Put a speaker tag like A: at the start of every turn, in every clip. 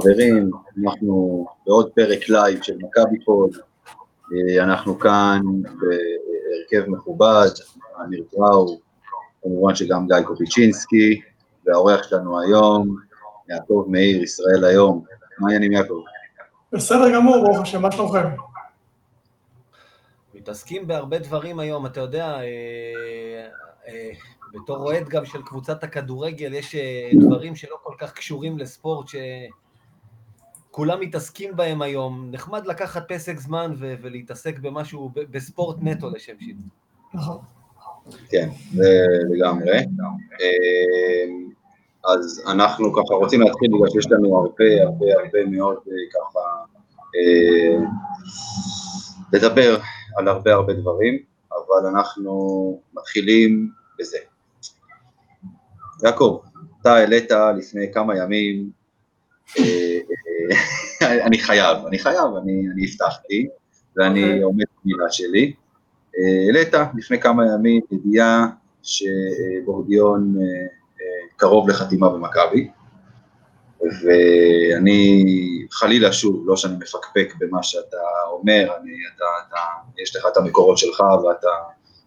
A: חברים, אנחנו בעוד פרק לייב של מכבי פוד, אה, אנחנו כאן בהרכב מכובד, אמיר טראו, כמובן שגם גיא קופיצ'ינסקי, והאורח שלנו היום, יעקב מאיר, ישראל היום. מה העניינים יעקב?
B: בסדר גמור, ברוך השם, מה שלומכם?
C: מתעסקים בהרבה דברים היום, אתה יודע, אה, אה, בתור אוהד גם של קבוצת הכדורגל, יש אה, דברים שלא כל כך קשורים לספורט, שכולם מתעסקים בהם היום. נחמד לקחת פסק זמן ו- ולהתעסק במשהו, ב- בספורט נטו לשם שינוי.
B: נכון.
A: כן, זה לגמרי. אה, אז אנחנו ככה רוצים להתחיל בגלל שיש לנו הרבה הרבה הרבה מאוד אה, ככה אה, לדבר על הרבה הרבה דברים, אבל אנחנו מתחילים בזה. יעקב, אתה העלית לפני כמה ימים, אני חייב, אני חייב, אני, אני הבטחתי, ואני
B: אוקיי.
A: עומד במילה שלי. אה, העלית לפני כמה ימים ידיעה שבורדיון אה, אה, קרוב לחתימה במכבי, ואני חלילה שוב, לא שאני מפקפק במה שאתה אומר, אני, אתה, אתה, יש לך את המקורות שלך ואתה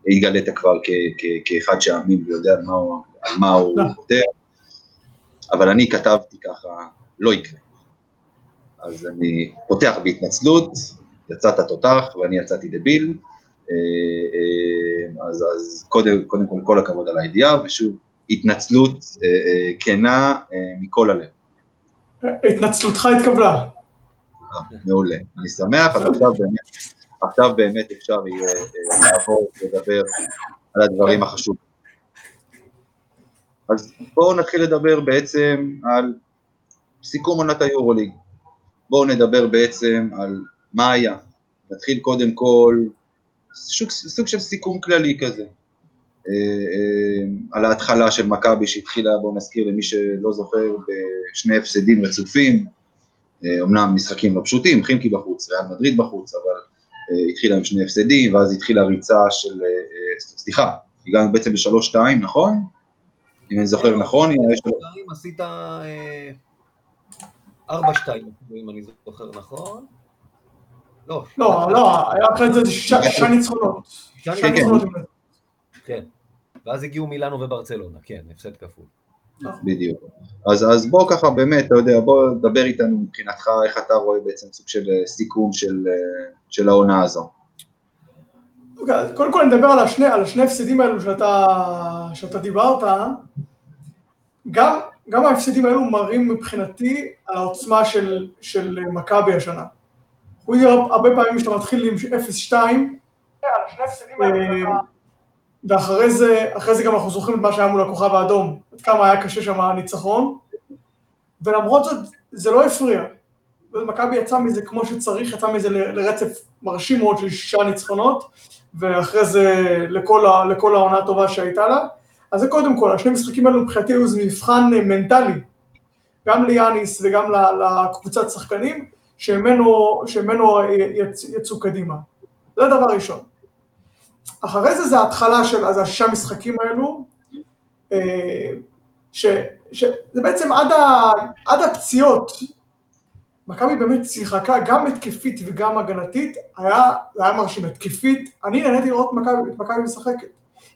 A: התגלית כבר כ, כ, כאחד שאמין ויודע על מה הוא, הוא
B: לא.
A: אבל אני כתבתי ככה, לא יקרה. אז אני פותח בהתנצלות, יצאת תותח ואני יצאתי דביל, אה, אה, אז, אז קודם, קודם כל כל הכבוד על הידיעה, ושוב, התנצלות אה, כנה מכל הלב.
B: התנצלותך התקבלה.
A: מעולה, אני שמח, אז עכשיו באמת, עכשיו באמת אפשר יהיה לעבור ולדבר על הדברים החשובים. אז בואו נתחיל לדבר בעצם על סיכום עונת היורוליג. בואו נדבר בעצם על מה היה. נתחיל קודם כל, סוג, סוג של סיכום כללי כזה. אה, אה, על ההתחלה של מכבי שהתחילה, בואו נזכיר למי שלא זוכר, בשני הפסדים רצופים, אה, אומנם משחקים לא פשוטים, חימקי בחוץ, ריאל מדריד בחוץ, אבל אה, התחילה עם שני הפסדים, ואז התחילה ריצה של, סליחה, הגענו בעצם בשלוש-שתיים, נכון? אם אני זוכר נכון, יש
C: עשית ארבע שתיים, אם אני זוכר נכון. לא,
B: לא, לא, היה אחרי זה שישה שישה ניצחונות.
C: שישה
A: כן.
B: ניצחונות.
C: כן. ואז הגיעו מילאנו וברצלונה, כן, הפסד כפול.
A: בדיוק. אז, אז בוא ככה באמת, אתה יודע, בוא דבר איתנו מבחינתך, איך אתה רואה בעצם סוג של אה, סיכום של, אה, של העונה הזו.
B: אוקיי, אז קודם כל נדבר על השני, על השני הפסדים האלו שאתה, שאתה דיברת. גם, גם ההפסדים האלו מראים מבחינתי על העוצמה של, של מכבי השנה. אנחנו יודעים הרבה פעמים שאתה מתחיל עם 0-2, אה, ואחרי זה, אחרי זה גם אנחנו זוכרים את מה שהיה מול הכוכב האדום, עד כמה היה קשה שם הניצחון, ולמרות זאת זה לא הפריע. ומכבי יצאה מזה כמו שצריך, יצאה מזה לרצף מרשים מאוד של שישה ניצחונות, ואחרי זה לכל, ה, לכל העונה הטובה שהייתה לה. אז זה קודם כל, השני משחקים האלו מבחינתי היו איזה מבחן אה, מנטלי, גם ליאניס וגם לקבוצת שחקנים, שממנו, שממנו יצ, יצאו קדימה. זה דבר ראשון. אחרי זה זה ההתחלה של, אז השישה משחקים האלו, אה, ש, שזה בעצם עד, ה, עד הפציעות, מכבי באמת שיחקה גם התקפית וגם הגנתית, היה, היה מרשים, התקפית, אני נהניתי לראות את מכבי משחקת,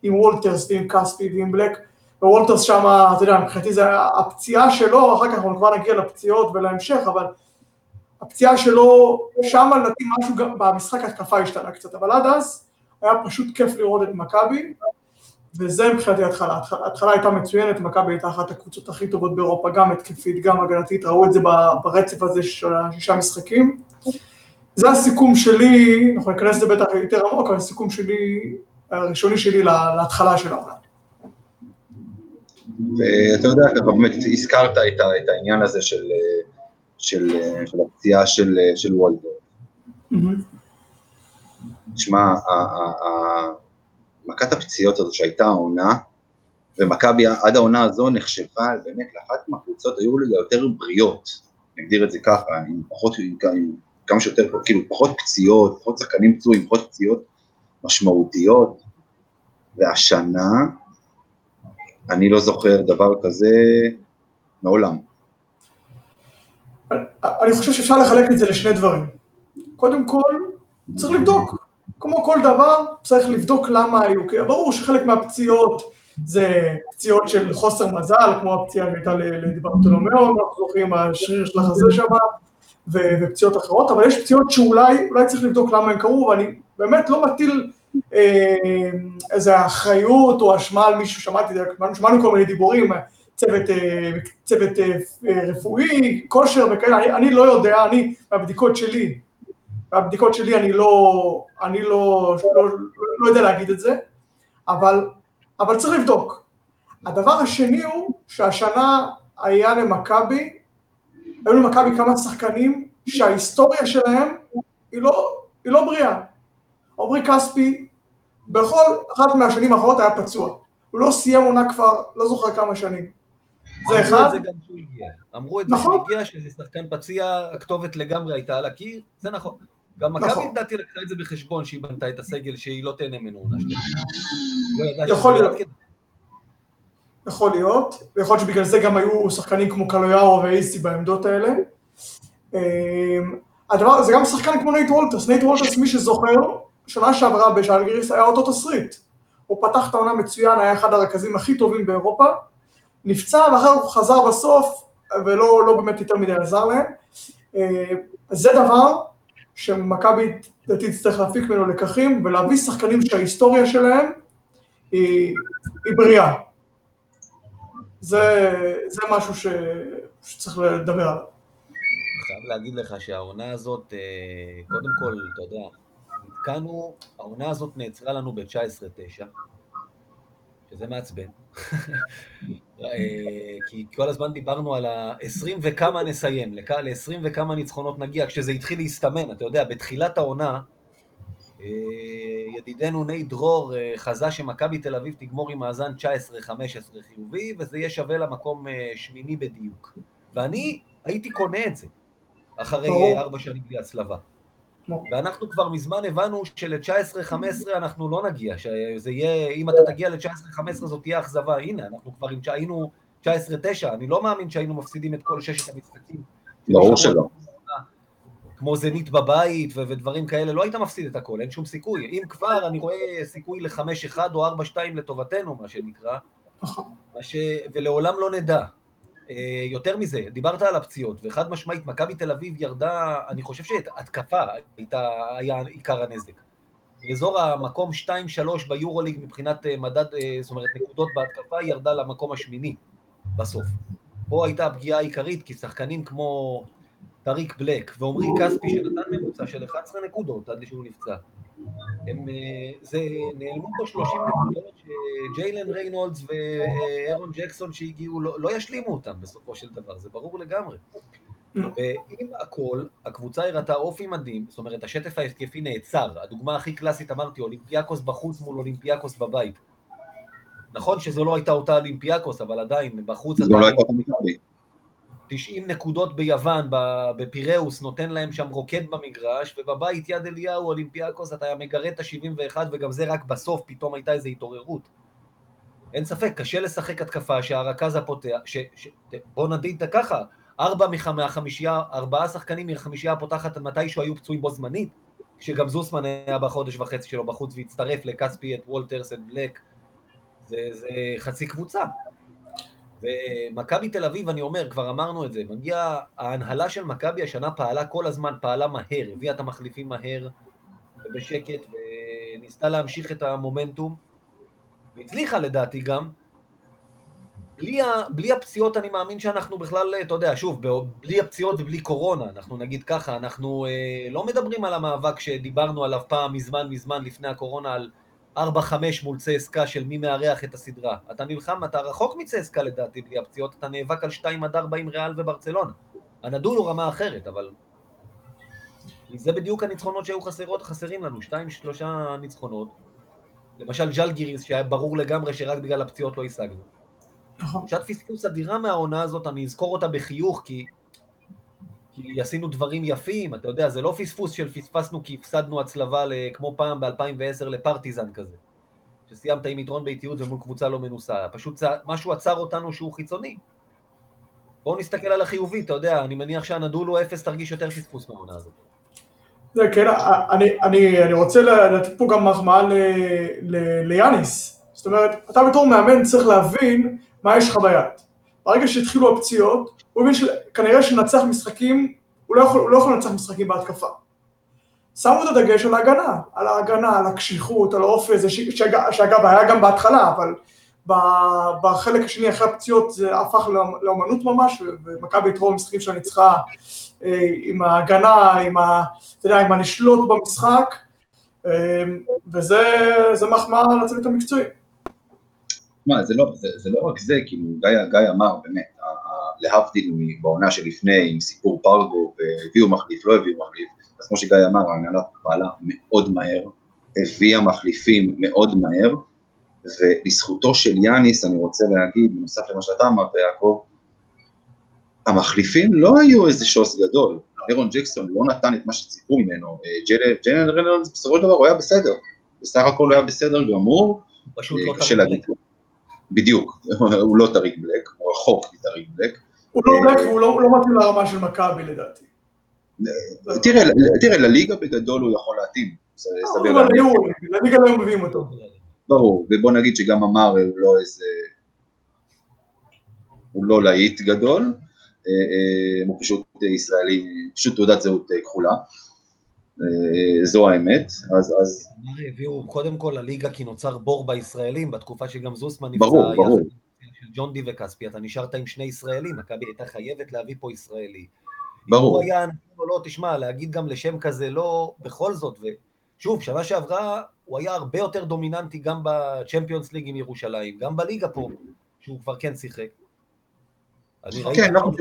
B: עם וולטרס ועם כספי ועם בלק, ווולטרס שם, אתה יודע, מבחינתי זה הפציעה שלו, אחר כך אנחנו כבר נגיע לפציעות ולהמשך, אבל הפציעה שלו, שם לדעתי משהו גם במשחק התקפה השתנה קצת, אבל עד אז היה פשוט כיף לראות את מכבי, וזה מבחינתי ההתחלה, ההתחלה- הייתה מצוינת, מכבי הייתה אחת הקבוצות הכי טובות באירופה, גם התקפית, גם הגנתית, ראו את זה ברצף הזה של השישה משחקים. זה הסיכום שלי, אנחנו ניכנס לזה בטח יותר עמוק, אבל הסיכום שלי, הראשוני שלי לה- להתחלה של העונה.
A: ואתה יודע, ככה באמת הזכרת את, העניין הזה של, של, של הפציעה של, של וולטר. תשמע, מכת הפציעות הזאת שהייתה העונה, ומכבי עד העונה הזו נחשבה באמת לאחת מהקבוצות היורוליג היותר בריאות, נגדיר את זה ככה, עם פחות, עם, עם כמה שיותר, כאילו פחות פציעות, פחות שחקנים פצועים, פחות פציעות משמעותיות, והשנה, אני לא זוכר דבר כזה מעולם.
B: אני חושב שאפשר לחלק את זה לשני דברים. קודם כל, צריך לבדוק. כמו כל דבר, צריך לבדוק למה היו, כי ברור שחלק מהפציעות זה פציעות של חוסר מזל, כמו הפציעה שהייתה לדיברטולומיאו, אנחנו זוכרים, השריר של החזה שם, ופציעות אחרות, אבל יש פציעות שאולי צריך לבדוק למה הן קרו, ואני באמת לא מטיל אה, איזה אחריות או אשמה על מישהו, שמעתי, שמענו כל מיני דיבורים, צוות, אה, צוות אה, רפואי, כושר וכאלה, אני, אני לא יודע, אני, מהבדיקות שלי, מהבדיקות שלי אני לא, אני לא, לא, לא יודע להגיד את זה, אבל, אבל צריך לבדוק. הדבר השני הוא שהשנה היה למכבי, היו למכבי כמה שחקנים שההיסטוריה שלהם היא לא, היא לא בריאה. עמרי כספי בכל אחת מהשנים האחרונות היה פצוע. הוא לא סיים עונה כבר, לא זוכר כמה שנים.
C: זה אחד. אמרו את זה גם כשהוא הגיע. אמרו את זה כשהוא נכון. הגיע, שזה שחקן פציע, הכתובת לגמרי הייתה על הקיר, זה נכון. גם מכבי נכון. לדעתי לקחה את זה בחשבון שהיא בנתה את הסגל שהיא לא תהנה ממנו עונה שלמה.
B: לא יכול להיות. יכול להיות, ויכול להיות שבגלל זה גם היו שחקנים כמו קלויארו ואייסי בעמדות האלה. אמ, הדבר, זה גם שחקן כמו נייט וולטרס, נייט וולטרס, מי שזוכר, שנה שעברה בז'לגיריס היה אותו תסריט. הוא פתח את העונה מצוין, היה אחד הרכזים הכי טובים באירופה, נפצע ואחר כך חזר בסוף, ולא לא באמת יותר מדי עזר להם. אה, זה דבר שמכבי לדעתי תצטרך להפיק ממנו לקחים, ולהביא שחקנים שההיסטוריה שלהם היא, היא בריאה. זה, זה משהו ש, שצריך לדבר עליו.
C: אני חייב להגיד לך שהעונה הזאת, אה, קודם כל, אתה יודע, נתקענו, העונה הזאת נעצרה לנו ב-19-9, שזה מעצבן. אה, כי כל הזמן דיברנו על ה-20 וכמה נסיים, ל-20 וכמה ניצחונות נגיע, כשזה התחיל להסתמן, אתה יודע, בתחילת העונה, אה, ידידנו ני דרור אה, חזה שמכבי תל אביב תגמור עם מאזן 19-15 חיובי, וזה יהיה שווה למקום שמיני בדיוק. ואני הייתי קונה את זה, אחרי ארבע שנים בלי הצלבה. ואנחנו כבר מזמן הבנו של-19-15 אנחנו לא נגיע, שזה יהיה, אם אתה תגיע ל-19-15 זאת תהיה אכזבה, הנה, אנחנו כבר היינו 19-9, אני לא מאמין שהיינו מפסידים את כל ששת המשחקים.
A: ברור שלא.
C: כמו זנית בבית ו- ודברים כאלה, לא היית מפסיד את הכל, אין שום סיכוי. אם כבר, אני רואה סיכוי ל-5-1 או 4-2 לטובתנו, מה שנקרא, נכון. מה ש... ולעולם לא נדע. אה, יותר מזה, דיברת על הפציעות, וחד משמעית, מכבי תל אביב ירדה, אני חושב שהתקפה הייתה, היה עיקר הנזק. אזור המקום 2-3 ביורוליג מבחינת אה, מדד, אה, זאת אומרת נקודות בהתקפה, ירדה למקום השמיני בסוף. פה הייתה הפגיעה העיקרית, כי שחקנים כמו טריק בלק ועמרי כספי שנתן ממוצע של 11 נקודות עד שהוא נפצע. הם, אה, זה, נעלמו פה 30 נקודות שג'יילן ריינולדס ואהרון ג'קסון שהגיעו לא, לא ישלימו אותם בסופו של דבר, זה ברור לגמרי. ועם הכל, הקבוצה הראתה אופי מדהים, זאת אומרת, השטף ההתקפי נעצר. הדוגמה הכי קלאסית, אמרתי, אולימפיאקוס בחוץ מול אולימפיאקוס בבית. נכון שזו לא הייתה אותה אולימפיאקוס, אבל עדיין, בחוץ...
A: זו לא הייתה אותה מכבי.
C: 90 נקודות ביוון, בפיראוס, נותן להם שם רוקד במגרש, ובבית יד אליהו, אולימפיאקוס, אתה מגרד את ה-71, וגם זה רק בסוף, פתאום הייתה איזו התעוררות. אין ספק, קשה לשחק התקפה שהרכז הפותח, ש, ש, בוא נדיד ככה, ארבע מהחמישייה, ארבעה שחקנים מהחמישייה הפותחת מתישהו היו פצועים בו זמנית, שגם זוסמן היה בחודש וחצי שלו בחוץ והצטרף לכספי, את וולטרס, את בלק, זה, זה חצי קבוצה. ומכבי תל אביב, אני אומר, כבר אמרנו את זה, מגיע, ההנהלה של מכבי השנה פעלה כל הזמן, פעלה מהר, הביאה את המחליפים מהר ובשקט, וניסתה להמשיך את המומנטום, והצליחה לדעתי גם. בלי, ה, בלי הפציעות אני מאמין שאנחנו בכלל, אתה יודע, שוב, בלי הפציעות ובלי קורונה, אנחנו נגיד ככה, אנחנו אה, לא מדברים על המאבק שדיברנו עליו פעם מזמן מזמן לפני הקורונה, על 4-5 מול צסקה של מי מארח את הסדרה. אתה נלחם, אתה רחוק מצסקה לדעתי בלי הפציעות, אתה נאבק על 2 4 עם ריאל וברצלונה. הנדול הוא רמה אחרת, אבל... זה בדיוק הניצחונות שהיו חסרות, חסרים לנו, 2-3 ניצחונות. למשל ג'לגיריס, שהיה ברור לגמרי שרק בגלל הפציעות לא השגנו. נכון. שעת פספוס אדירה מהעונה הזאת, אני אזכור אותה בחיוך, כי כי עשינו דברים יפים, אתה יודע, זה לא פספוס של פספסנו כי הפסדנו הצלבה כמו פעם ב-2010 לפרטיזן כזה. שסיימת עם יתרון באיטיות ומול קבוצה לא מנוסה, פשוט משהו עצר אותנו שהוא חיצוני. בואו נסתכל על החיובי, אתה יודע, אני מניח שהנדול הוא אפס, תרגיש יותר פספוס מהעונה הזאת.
B: זה כן, אני, אני, אני רוצה לתת פה גם מחמאה ליאניס. זאת אומרת, אתה בתור מאמן צריך להבין מה יש לך ביד. ברגע שהתחילו הפציעות, הוא הבין שכנראה שנצח משחקים, הוא לא יכול, הוא לא יכול לנצח משחקים בהתקפה. שמו את הדגש על ההגנה, על ההגנה, על הקשיחות, על האופי הזה, שאגב היה גם בהתחלה, אבל בחלק השני אחרי הפציעות זה הפך לאומנות ממש, ומכבי את רוב המשחקים שלה ניצחה אה, עם ההגנה, עם, ה, אתה יודע, עם הנשלוט במשחק, אה, וזה מחמאה לצוות המקצועי.
A: מה, זה לא, זה, זה לא רק זה, כאילו, גיא, גיא אמר, באמת, להבדיל בעונה שלפני, עם סיפור פרגו, והביאו מחליף, לא הביאו מחליף, אז כמו שגיא אמר, ההנהלה פעלה מאוד מהר, הביאה מחליפים מאוד מהר, ולזכותו של יאניס, אני רוצה להגיד, בנוסף למה שאתה אמרת, יעקב, המחליפים לא היו איזה שוס גדול, אהרון ג'קסון לא נתן את מה שציפו ממנו, ג'יילן ריינולדס בסופו של דבר הוא היה בסדר, בסך הכל הוא היה בסדר גמור,
C: פשוט לא טריק בלק.
A: בדיוק, הוא לא טריק בלק, הוא רחוק מטריק בלק.
B: הוא לא בלק והוא לא, לא מתאים לרמה של מכבי לדעתי.
A: תראה, לליגה בגדול הוא יכול להתאים,
B: סביר להניח. לליגה לא מביאים אותו.
A: ברור, ובוא נגיד שגם עמרי הוא לא איזה, הוא לא להיט גדול, אה, אה, הוא פשוט ישראלי, פשוט תעודת זהות אה, כחולה, זו האמת, אז... אז...
C: הביאו קודם כל לליגה כי נוצר בור בישראלים, בתקופה שגם זוסמן נפצע,
A: ברור, ברור.
C: של ג'ון די וכספי, אתה נשארת עם שני ישראלים, מכבי הייתה חייבת להביא פה ישראלי.
A: ברור. אם
C: הוא היה, לא, תשמע, להגיד גם לשם כזה לא, בכל זאת, ושוב, שנה שעברה הוא היה הרבה יותר דומיננטי גם בצ'מפיונס ליג עם ירושלים, גם בליגה פה, שהוא כבר כן שיחק.
A: כן, נכון,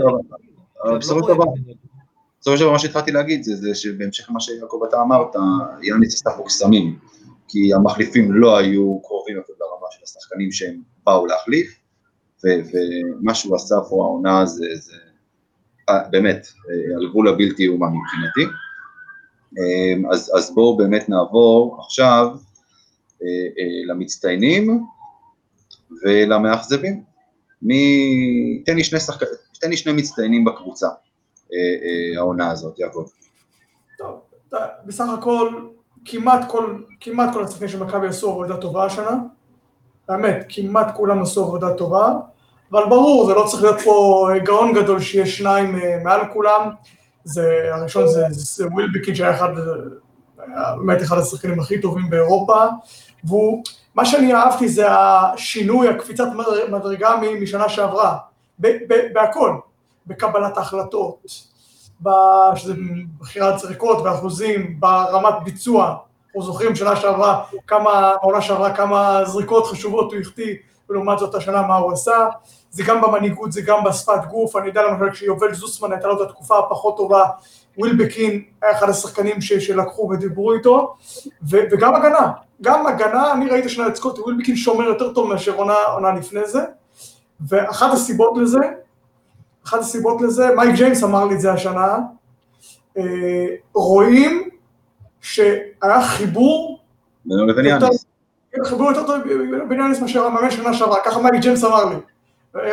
A: לא בסופו של דבר, בסופו של דבר מה שהתחלתי להגיד זה, זה שבהמשך למה שיעקב אתה אמרת, יאניס עשתה פה קסמים, כי המחליפים לא היו קרובים יותר לרמה של השחקנים שהם באו להחליף, ומה שהוא עשה פה העונה זה, זה באמת, על גבול הבלתי אומה מבחינתי. אמ, אז, אז בואו באמת נעבור עכשיו אה, אה, למצטיינים ולמאכזבים. מי... תן שחק... תן לי שני מצטיינים בקבוצה, אה, העונה הזאת, יעקב.
B: טוב, בסך הכל, כמעט כל, כמעט כל השחקנים של מכבי עשו עבודה טובה השנה. באמת, כמעט כולם עשו עבודה טובה. אבל ברור, זה לא צריך להיות פה גאון גדול שיהיה שניים מעל כולם. זה, הראשון זה, זה ווילבקין שהיה אחד, באמת אחד השחקנים הכי טובים באירופה, והוא, מה שאני אהבתי זה השינוי, הקפיצת מדרגה משנה שעברה, בהכל, בקבלת ההחלטות, שזה בחירת זריקות ואחוזים, ברמת ביצוע, אנחנו זוכרים שנה שעברה, כמה, העונה שעברה כמה זריקות חשובות הוא החטיא, ולעומת זאת השנה מה הוא עשה, זה גם במנהיגות, זה גם בשפת גוף, אני יודע למשל כשיובל זוסמן הייתה לו את התקופה הפחות טובה, וויל בקין היה אחד השחקנים ש, שלקחו ודיברו איתו, ו, וגם הגנה, גם הגנה, אני ראיתי השנה את סקוטי, ווילבקין שומר יותר טוב מאשר עונה, עונה לפני זה, ואחת הסיבות לזה, אחת הסיבות לזה, מייק ג'יימס אמר לי את זה השנה, אה, רואים שהיה חיבור,
A: בינו לבין יאניס.
B: חיבור יותר טוב בין יאניס מאשר המאמן שנה שעברה, ככה מייק ג'יימס אמר לי.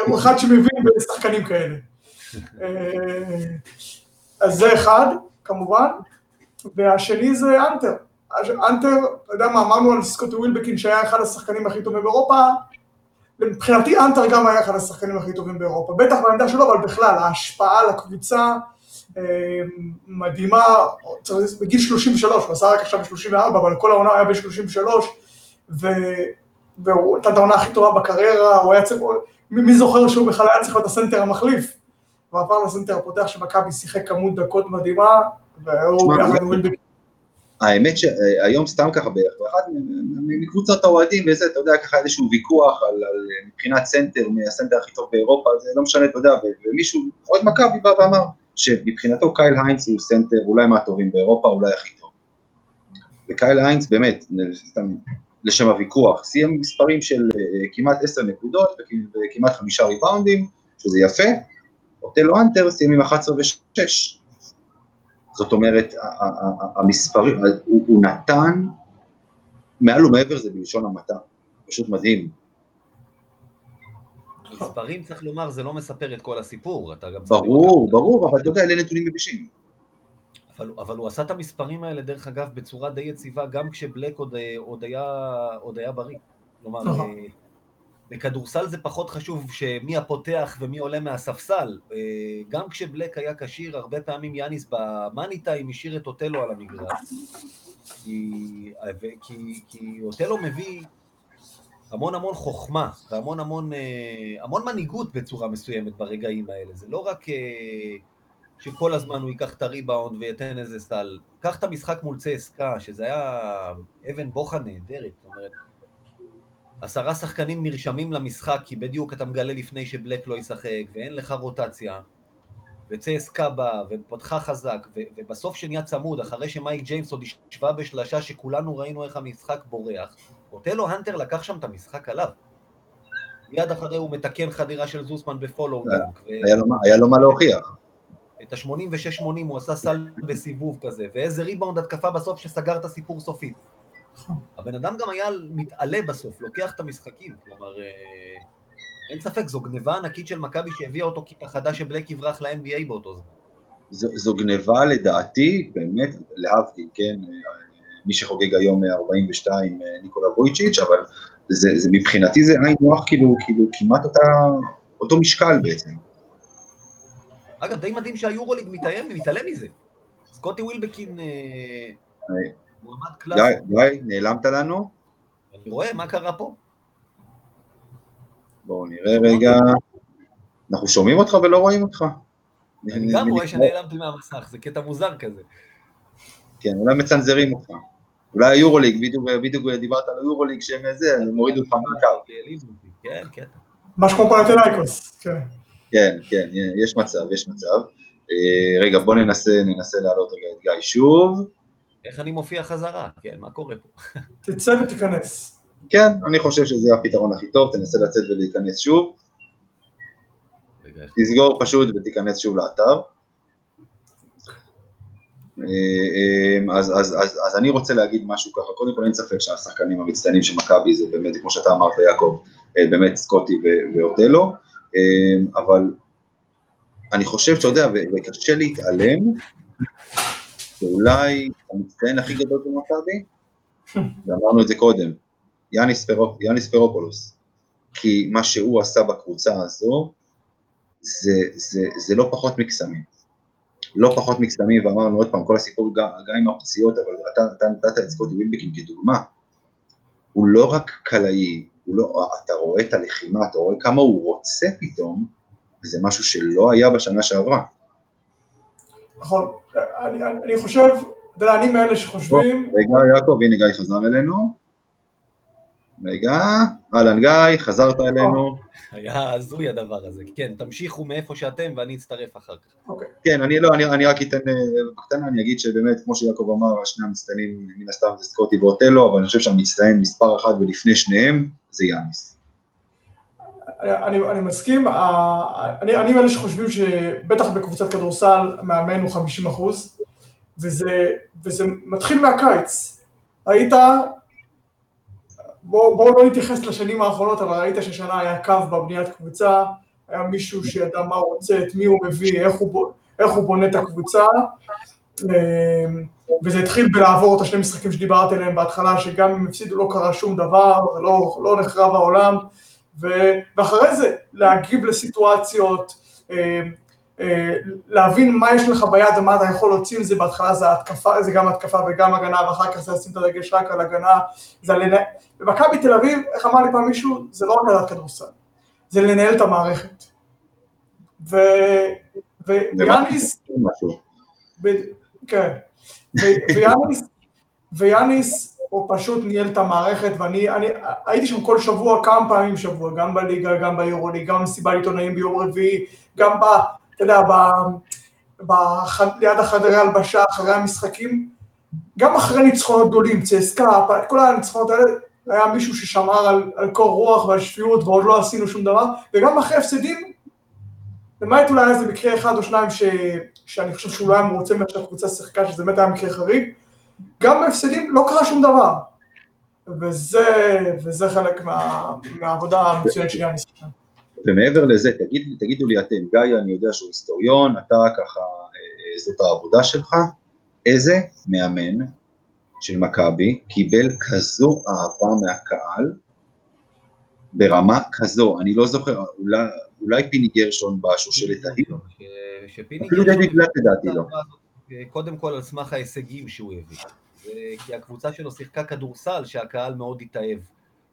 B: הוא אחד שמבין בשחקנים כאלה. אה, אז זה אחד, כמובן, והשני זה אנטר. אנטר, אתה יודע מה, אמרנו על סקוטי ווילבקין שהיה אחד השחקנים הכי טובים באירופה, מבחינתי אנטר גם היה אחד השחקנים הכי טובים באירופה, בטח בעמדה שלו, אבל בכלל, ההשפעה על הקבוצה אה, מדהימה, בגיל 33, הוא עשה רק עכשיו ב-34, אבל כל העונה היה ב-33, והוא נתן את העונה הכי טובה בקריירה, הוא היה צריך, מי זוכר שהוא בכלל היה צריך להיות הסנטר המחליף? הוא עבר לסנטר הפותח שמכבי שיחק כמות דקות מדהימה, עם ווילבקין.
A: האמת שהיום סתם ככה בערך, באחד מקבוצות האוהדים וזה, אתה יודע, ככה איזשהו ויכוח על, על מבחינת סנטר, מי הסנטר הכי טוב באירופה, זה לא משנה, אתה יודע, ומישהו, עוד מכבי בא ואמר, שמבחינתו קייל היינס הוא סנטר אולי מהטובים באירופה, אולי הכי טוב. וקייל היינס באמת, סתם לשם הוויכוח, סיים מספרים של אה, כמעט עשר נקודות וכמעט חמישה ריבאונדים, שזה יפה, אוטלו אנטר סיים עם 11 ו-6. זאת אומרת, המספרים, הוא, הוא נתן, מעל ומעבר זה בלשון המעטה, פשוט מדהים.
C: מספרים, צריך לומר, זה לא מספר את כל הסיפור. אתה גם
A: ברור, ברור, אבל אתה יודע, אלה נתונים יבשים.
C: אבל, אבל הוא עשה את המספרים האלה, דרך אגב, בצורה די יציבה, גם כשבלק עוד, עוד, היה, עוד היה בריא. כלומר,
B: נכון.
C: אה, בכדורסל זה פחות חשוב שמי הפותח ומי עולה מהספסל. אה, גם כשבלק היה כשיר, הרבה פעמים יאניס במאני טיים השאיר את אוטלו על המגרש. כי, כי, כי אוטלו מביא המון המון חוכמה והמון המון אה, המון מנהיגות בצורה מסוימת ברגעים האלה. זה לא רק אה, שכל הזמן הוא ייקח את הריבאונד וייתן איזה סל. קח את המשחק מול צסקה, שזה היה אבן בוחן נהדרת. זאת אומרת, עשרה שחקנים נרשמים למשחק, כי בדיוק אתה מגלה לפני שבלאק לא ישחק, ואין לך רוטציה, וצסקה בא, ופתחה חזק, ו- ובסוף שנהיה צמוד, אחרי שמייק ג'יימס עוד השווה בשלשה שכולנו ראינו איך המשחק בורח, אוטלו הנטר לקח שם את המשחק עליו. מיד אחרי הוא מתקן חדירה של זוסמן ב follow dunk.
A: היה לו היה לו מה להוכיח.
C: את ה-86-80 הוא עשה סל בסיבוב כזה, ואיזה ריבאונד התקפה בסוף שסגר את הסיפור סופית. הבן אדם גם היה מתעלה בסוף, לוקח את המשחקים, כלומר, אה, אין ספק, זו גניבה ענקית של מכבי שהביאה אותו כפחדה שבלק יברח ל-NBA באותו זמן.
A: זו, זו גניבה לדעתי, באמת, להבדיל, כן, מי שחוגג היום 42 ניקולה וויצ'יץ', אבל זה, זה מבחינתי זה היינו הך כאילו, כאילו כמעט אותה, אותו משקל בעצם.
C: אגב, די מדהים שהיורוליג מתעלם, מתעלם מזה. סקוטי ווילבקין אה. מועמד
A: גיא,
C: קלאסי.
A: גיא, נעלמת לנו?
C: אני רואה מה קרה פה.
A: בואו נראה רגע. אנחנו שומעים אותך ולא רואים אותך.
C: אני גם רואה שנעלמתי מהמסך, זה קטע מוזר כזה.
A: כן, אולי מצנזרים אותך. אולי היורוליג, בדיוק, דיברת על היורוליג שהם זה, הם הורידו אותך מהקו.
C: כן, קטע.
B: משהו כמו פנתנאיקוס, כן.
A: כן, כן, יש מצב, יש מצב. אה, רגע, בוא ננסה, ננסה להעלות רגע את גיא שוב.
C: איך אני מופיע חזרה? כן, מה קורה פה?
B: תצא ותיכנס.
A: כן, אני חושב שזה הפתרון הכי טוב, תנסה לצאת ולהיכנס שוב, תסגור פשוט ותיכנס שוב לאתר. אה, אה, אז, אז, אז, אז אני רוצה להגיד משהו ככה, קודם כל אין ספק שהשחקנים המצטיינים של מכבי זה באמת, כמו שאתה אמרת יעקב, אה, באמת סקוטי ואוטלו, אבל אני חושב, אתה יודע, וקשה להתעלם, שאולי המצטיין הכי גדול במכבי, ואמרנו את זה קודם, יאניס, פרו, יאניס פרופולוס, כי מה שהוא עשה בקבוצה הזו, זה, זה, זה לא פחות מקסמים. לא פחות מקסמים, ואמרנו עוד פעם, כל הסיפור גם, גם עם הפציעות, אבל אתה, אתה נתת את סקוטי וילבקין כדוגמה. הוא לא רק קלעי, לא, אתה רואה את הלחימה, אתה רואה כמה הוא רוצה פתאום, וזה משהו שלא היה בשנה שעברה.
B: נכון. אני, אני, חושב, אתה יודע, אני מאלה שחושבים,
A: רגע, יעקב, הנה גיא חזר אלינו. רגע, אהלן גיא, חזרת אלינו.
C: היה הזוי הדבר הזה. כן, תמשיכו מאיפה שאתם ואני אצטרף אחר כך.
B: אוקיי,
A: כן, אני לא, אני, אני רק אתן, אה, בקטנה אני אגיד שבאמת, כמו שיעקב אמר, שני המצטיינים, מן הסתם זה סקוטי ואוטלו, אבל אני חושב שהמצטיין מספר אחת ולפני שניהם, זה יאניס.
B: אני, אני מסכים, ה- אני, אני מאלה שחושבים שבטח בקבוצת כדורסל מאמן הוא 50 אחוז, וזה, וזה מתחיל מהקיץ. ראית, בואו בוא לא נתייחס לשנים האחרונות, אבל ראית ששנה היה קו בבניית קבוצה, היה מישהו שידע מה הוא רוצה, את מי הוא מביא, איך הוא, איך הוא בונה את הקבוצה, אמ, וזה התחיל בלעבור את השני משחקים שדיברתי עליהם בהתחלה, שגם אם הפסידו לא קרה שום דבר, לא, לא נחרב העולם, ואחרי זה להגיב לסיטואציות, אה, אה, להבין מה יש לך ביד ומה אתה יכול להוציא מזה, בהתחלה זה התקפה, זה גם התקפה וגם הגנה, ואחר כך זה לשים את הדגש רק על הגנה, זה לנ... במכבי תל אביב, איך אמר לי פעם מישהו, זה לא רק לדעת כדורסל, זה לנהל את המערכת. ו... ו... ויאניס,
A: משהו.
B: ב... כן, ו- ויאניס, ויאניס הוא פשוט ניהל את המערכת, ואני אני, הייתי שם כל שבוע, כמה פעמים בשבוע, גם בליגה, גם ביורוליג, גם במסיבת עיתונאים ביום רביעי, גם ב... אתה יודע, ב... בח... ליד החדרי הלבשה, אחרי המשחקים, גם אחרי ניצחונות גדולים, צסקה, כל הניצחונות האלה, היה מישהו ששמר על, על קור רוח ועל שפיות ועוד לא עשינו שום דבר, וגם אחרי הפסדים, למעט אולי איזה מקרה אחד או שניים ש... שאני חושב שהוא לא היה מרוצה מאיך שהקבוצה שיחקה, שזה באמת היה מקרה חריג, גם בהפסדים לא קרה שום דבר. וזה, וזה חלק מה, מהעבודה המצוינת של יאניס.
A: ומעבר לזה, תגיד, תגידו לי אתם, גיא, אני יודע שהוא היסטוריון, אתה ככה, אה, זאת העבודה שלך, איזה מאמן של מכבי קיבל כזו אהבה מהקהל, ברמה כזו, אני לא זוכר, אולי, אולי פיני גרשון בשושלת ההיא, אפילו דוד בלאט לדעתי לא.
C: קודם כל על סמך ההישגים שהוא הביא. כי הקבוצה שלו שיחקה כדורסל שהקהל מאוד התאהב.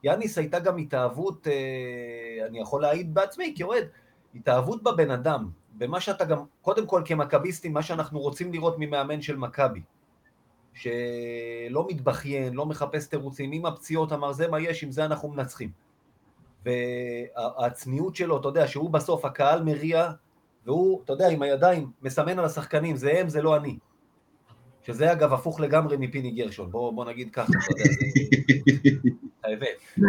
C: יאניס הייתה גם התאהבות, אה, אני יכול להעיד בעצמי כאוהד, התאהבות בבן אדם, במה שאתה גם, קודם כל כמכביסטים, מה שאנחנו רוצים לראות ממאמן של מכבי, שלא מתבכיין, לא מחפש תירוצים, עם הפציעות אמר זה מה יש, עם זה אנחנו מנצחים. והצניעות שלו, אתה יודע, שהוא בסוף הקהל מריע, והוא, אתה יודע, עם הידיים מסמן על השחקנים, זה הם, זה לא אני. שזה אגב הפוך לגמרי מפיני גרשון, בוא, בוא נגיד ככה, אתה יודע, זה האמת.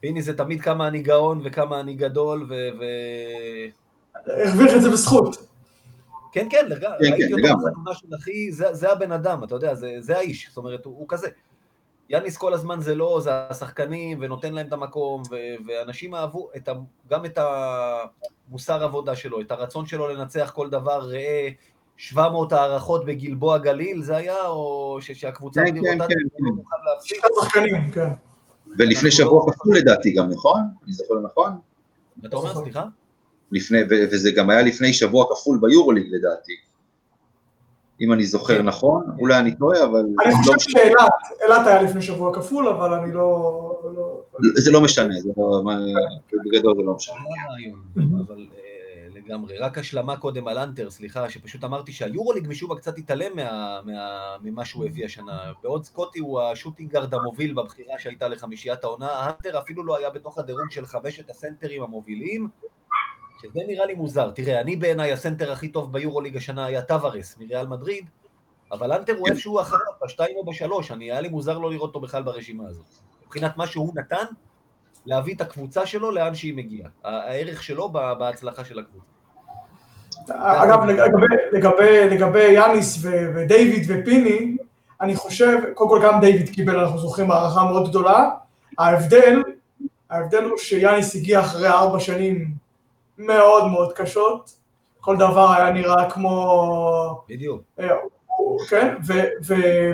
C: פיני זה תמיד כמה אני גאון וכמה אני גדול, ו... ו...
B: הרוויח את זה בזכות.
C: כן, כן, לגמרי, כן, ראיתי כן, אותו בחתונה של אחי, זה, זה הבן אדם, אתה יודע, זה, זה האיש, זאת אומרת, הוא, הוא כזה. יאניס כל הזמן זה לא, זה השחקנים, ונותן להם את המקום, ו, ואנשים אהבו את ה, גם את המוסר עבודה שלו, את הרצון שלו לנצח כל דבר, ראה 700 הערכות בגלבוע גליל, זה היה, או שהקבוצה
A: כן, כן, כן.
B: שחקנים, כן.
A: ולפני שבוע כפול לדעתי גם, נכון? אני זוכר נכון?
C: אתה אומר, סליחה?
A: לפני, וזה גם היה לפני שבוע כפול ביורוליג לדעתי. אם אני זוכר כן. נכון, אולי אני טועה, אבל...
B: אני חושב לא שאילת, אילת היה לפני שבוע כפול, אבל אני לא...
A: לא- זה לא משנה, זה לא... בגדול זה לא משנה.
C: אבל לגמרי. רק השלמה קודם על אנטר, סליחה, שפשוט אמרתי שהיורוליג משום מה קצת התעלם מה, מה, ממה שהוא הביא השנה. בעוד סקוטי הוא ה shooting guard המוביל בבחירה שהייתה לחמישיית העונה, אנטר אפילו לא היה בתוך הדירוג של חמשת הסנטרים המובילים, שזה נראה לי מוזר. תראה, אני בעיניי הסנטר הכי טוב ביורוליג השנה היה טבארס מריאל מדריד, אבל אנטר הוא איפשהו אחריו, בשתיים או בשלוש, אני, היה לי מוזר לא לראות אותו בכלל ברשימה הזאת. מבחינת מה שהוא נתן, להביא את הקבוצה שלו לאן שהיא מגיעה. הערך שלו בהצלחה של הקבוצה.
B: אגב, לגבי, לגבי, לגבי יאניס ודייוויד ופיני, אני חושב, קודם כל גם דיוויד קיבל, אנחנו זוכרים, הערכה מאוד גדולה. ההבדל, ההבדל הוא שיאניס הגיע אחרי ארבע שנים מאוד מאוד קשות. כל דבר היה נראה כמו...
C: בדיוק.
B: אה, כן,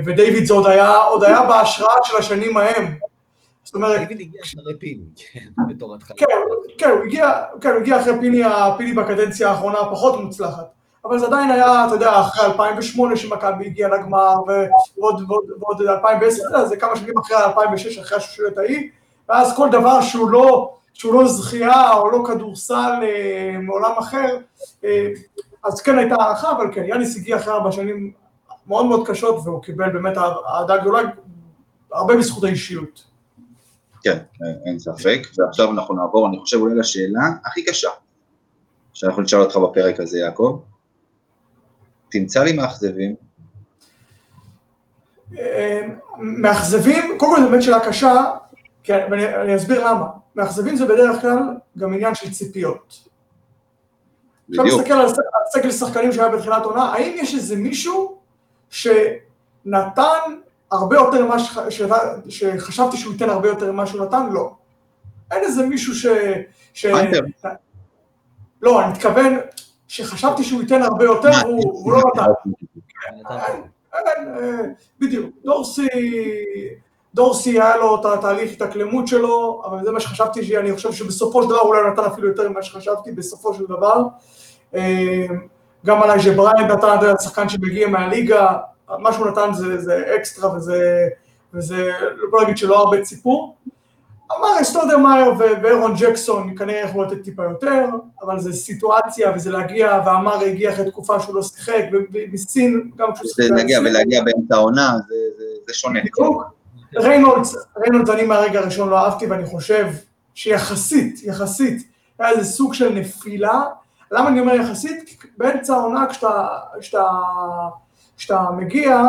B: ודייוויד זה עוד היה, עוד היה בהשראה של השנים ההם.
C: זאת אומרת... דיוויד הגיע אחרי פיני, כן, בתור התחלה.
B: כן, כן, הוא הגיע, כן, הוא הגיע אחרי פיני, פיני בקדנציה האחרונה הפחות מוצלחת. אבל זה עדיין היה, אתה יודע, אחרי 2008 שמכבי הגיע לגמר, ועוד, ועוד, ועוד 2010, זה כמה שנים אחרי 2006, אחרי השושלת ההיא, ואז כל דבר שהוא לא, שהוא לא זכייה או לא כדורסל אה, מעולם אחר, אה, אז כן הייתה הערכה, אבל כן, יאניס הגיע אחרי ארבע שנים מאוד מאוד קשות, והוא קיבל באמת אהדה גדולה, הרבה בזכות האישיות.
A: כן, אין ספק. ועכשיו אנחנו נעבור, אני חושב, אולי לשאלה הכי קשה שאנחנו נשאל אותך בפרק הזה, יעקב. תמצא לי מאכזבים.
B: אה, מאכזבים, קודם כל זו באמת שאלה קשה, ואני אסביר למה. מאכזבים זה בדרך כלל גם עניין של ציפיות. בדיוק. עכשיו נסתכל על סגל שחקנים שהיה בתחילת עונה, האם יש איזה מישהו שנתן הרבה יותר ממה שחשבתי שהוא ייתן הרבה יותר ממה שהוא נתן? לא. אין איזה מישהו ש... ש... לא, אני מתכוון שחשבתי שהוא ייתן הרבה יותר, הוא לא נתן. אה, בדיוק. דורסי, דורסי היה לו את התהליך התאקלמות שלו, אבל זה מה שחשבתי, שאני חושב שבסופו של דבר אולי נתן אפילו יותר ממה שחשבתי, בסופו של דבר. אה, גם עליי שבריין נתן, שחקן שמגיע מהליגה, מה שהוא נתן זה, זה אקסטרה וזה, וזה, בוא נגיד שלא הרבה ציפור. אמר סטודרמייר ואירון ג'קסון כנראה יכולו לתת טיפה יותר, אבל זה סיטואציה וזה להגיע, ואמר הגיע אחרי תקופה שהוא לא שיחק, ובסין גם כשהוא
A: שיחק. זה להגיע ולהגיע באמצע העונה, זה, זה, זה שונה. בדיוק.
B: ריינולדס, ריינולדס אני מהרגע הראשון לא אהבתי, ואני חושב שיחסית, יחסית, היה איזה סוג של נפילה. למה אני אומר יחסית? כי באמצע העונה כשאתה, כשאתה כשאתה מגיע,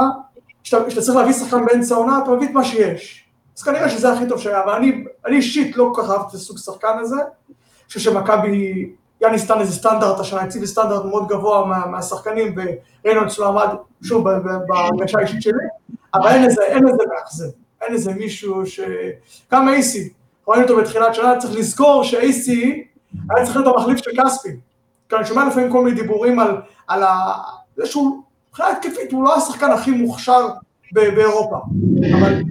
B: כשאתה צריך להביא שחקן באמצע העונה, אתה מביא את מה שיש. אז כנראה שזה הכי טוב שהיה, אבל אני, אישית לא כל כך אהבתי את הסוג שחקן הזה. אני חושב שמכבי, אני, סטן איזה סטנדרט השנה, הציב סטנדרט מאוד גבוה מה, מהשחקנים, וריינולדס לא עמד, שוב, בהרגשה האישית שלי, אבל אין איזה, אין איזה מאכזב, אין איזה מישהו ש... גם אייסי, ראינו אותו בתחילת שנה, צריך לזכור שאייסי היה צריך להיות המחליף של כספי. כי אני שומע לפעמים כל מיני דיבורים על, על ה... זה שהוא, מבחינה התקפית, הוא לא השחקן הכי מוכשר באירופה. אבל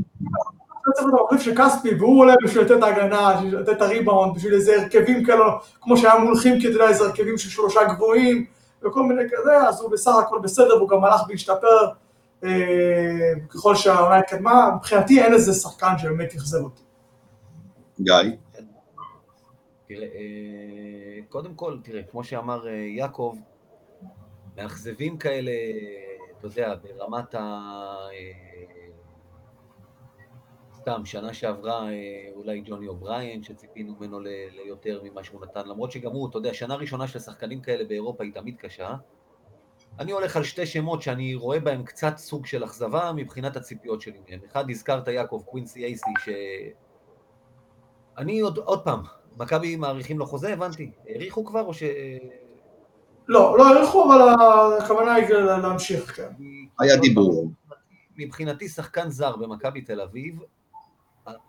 B: צריך להיות המחליף של כספי, והוא עולה בשביל לתת את ההגנה, בשביל לתת את הריבאונד, בשביל איזה הרכבים כאלה, כמו שהיה מול חימקי, אתה יודע, איזה הרכבים של שלושה גבוהים, וכל מיני כזה, אז הוא בסך הכל בסדר, והוא גם הלך והשתפר ככל שהעונה התקדמה. מבחינתי אין איזה שחקן שבאמת אכזב אותי.
A: גיא?
C: תראה, אה, קודם כל, תראה, כמו שאמר אה, יעקב, מאכזבים כאלה, אתה יודע, ברמת ה... סתם, שנה שעברה אולי ג'וני אובריין, שציפינו ממנו ליותר ממה שהוא נתן, למרות שגם הוא, אתה יודע, שנה ראשונה של שחקנים כאלה באירופה היא תמיד קשה. אני הולך על שתי שמות שאני רואה בהם קצת סוג של אכזבה מבחינת הציפיות שלי מהם. אחד, הזכרת יעקב קווינסי אייסי, ש... אני עוד, עוד פעם, מכבי מעריכים לו חוזה, הבנתי. האריכו כבר או ש...
B: לא, לא האריכו, אבל הכוונה היא להמשיך, כן.
A: היה דיבור.
C: מבחינתי שחקן זר במכבי תל אביב,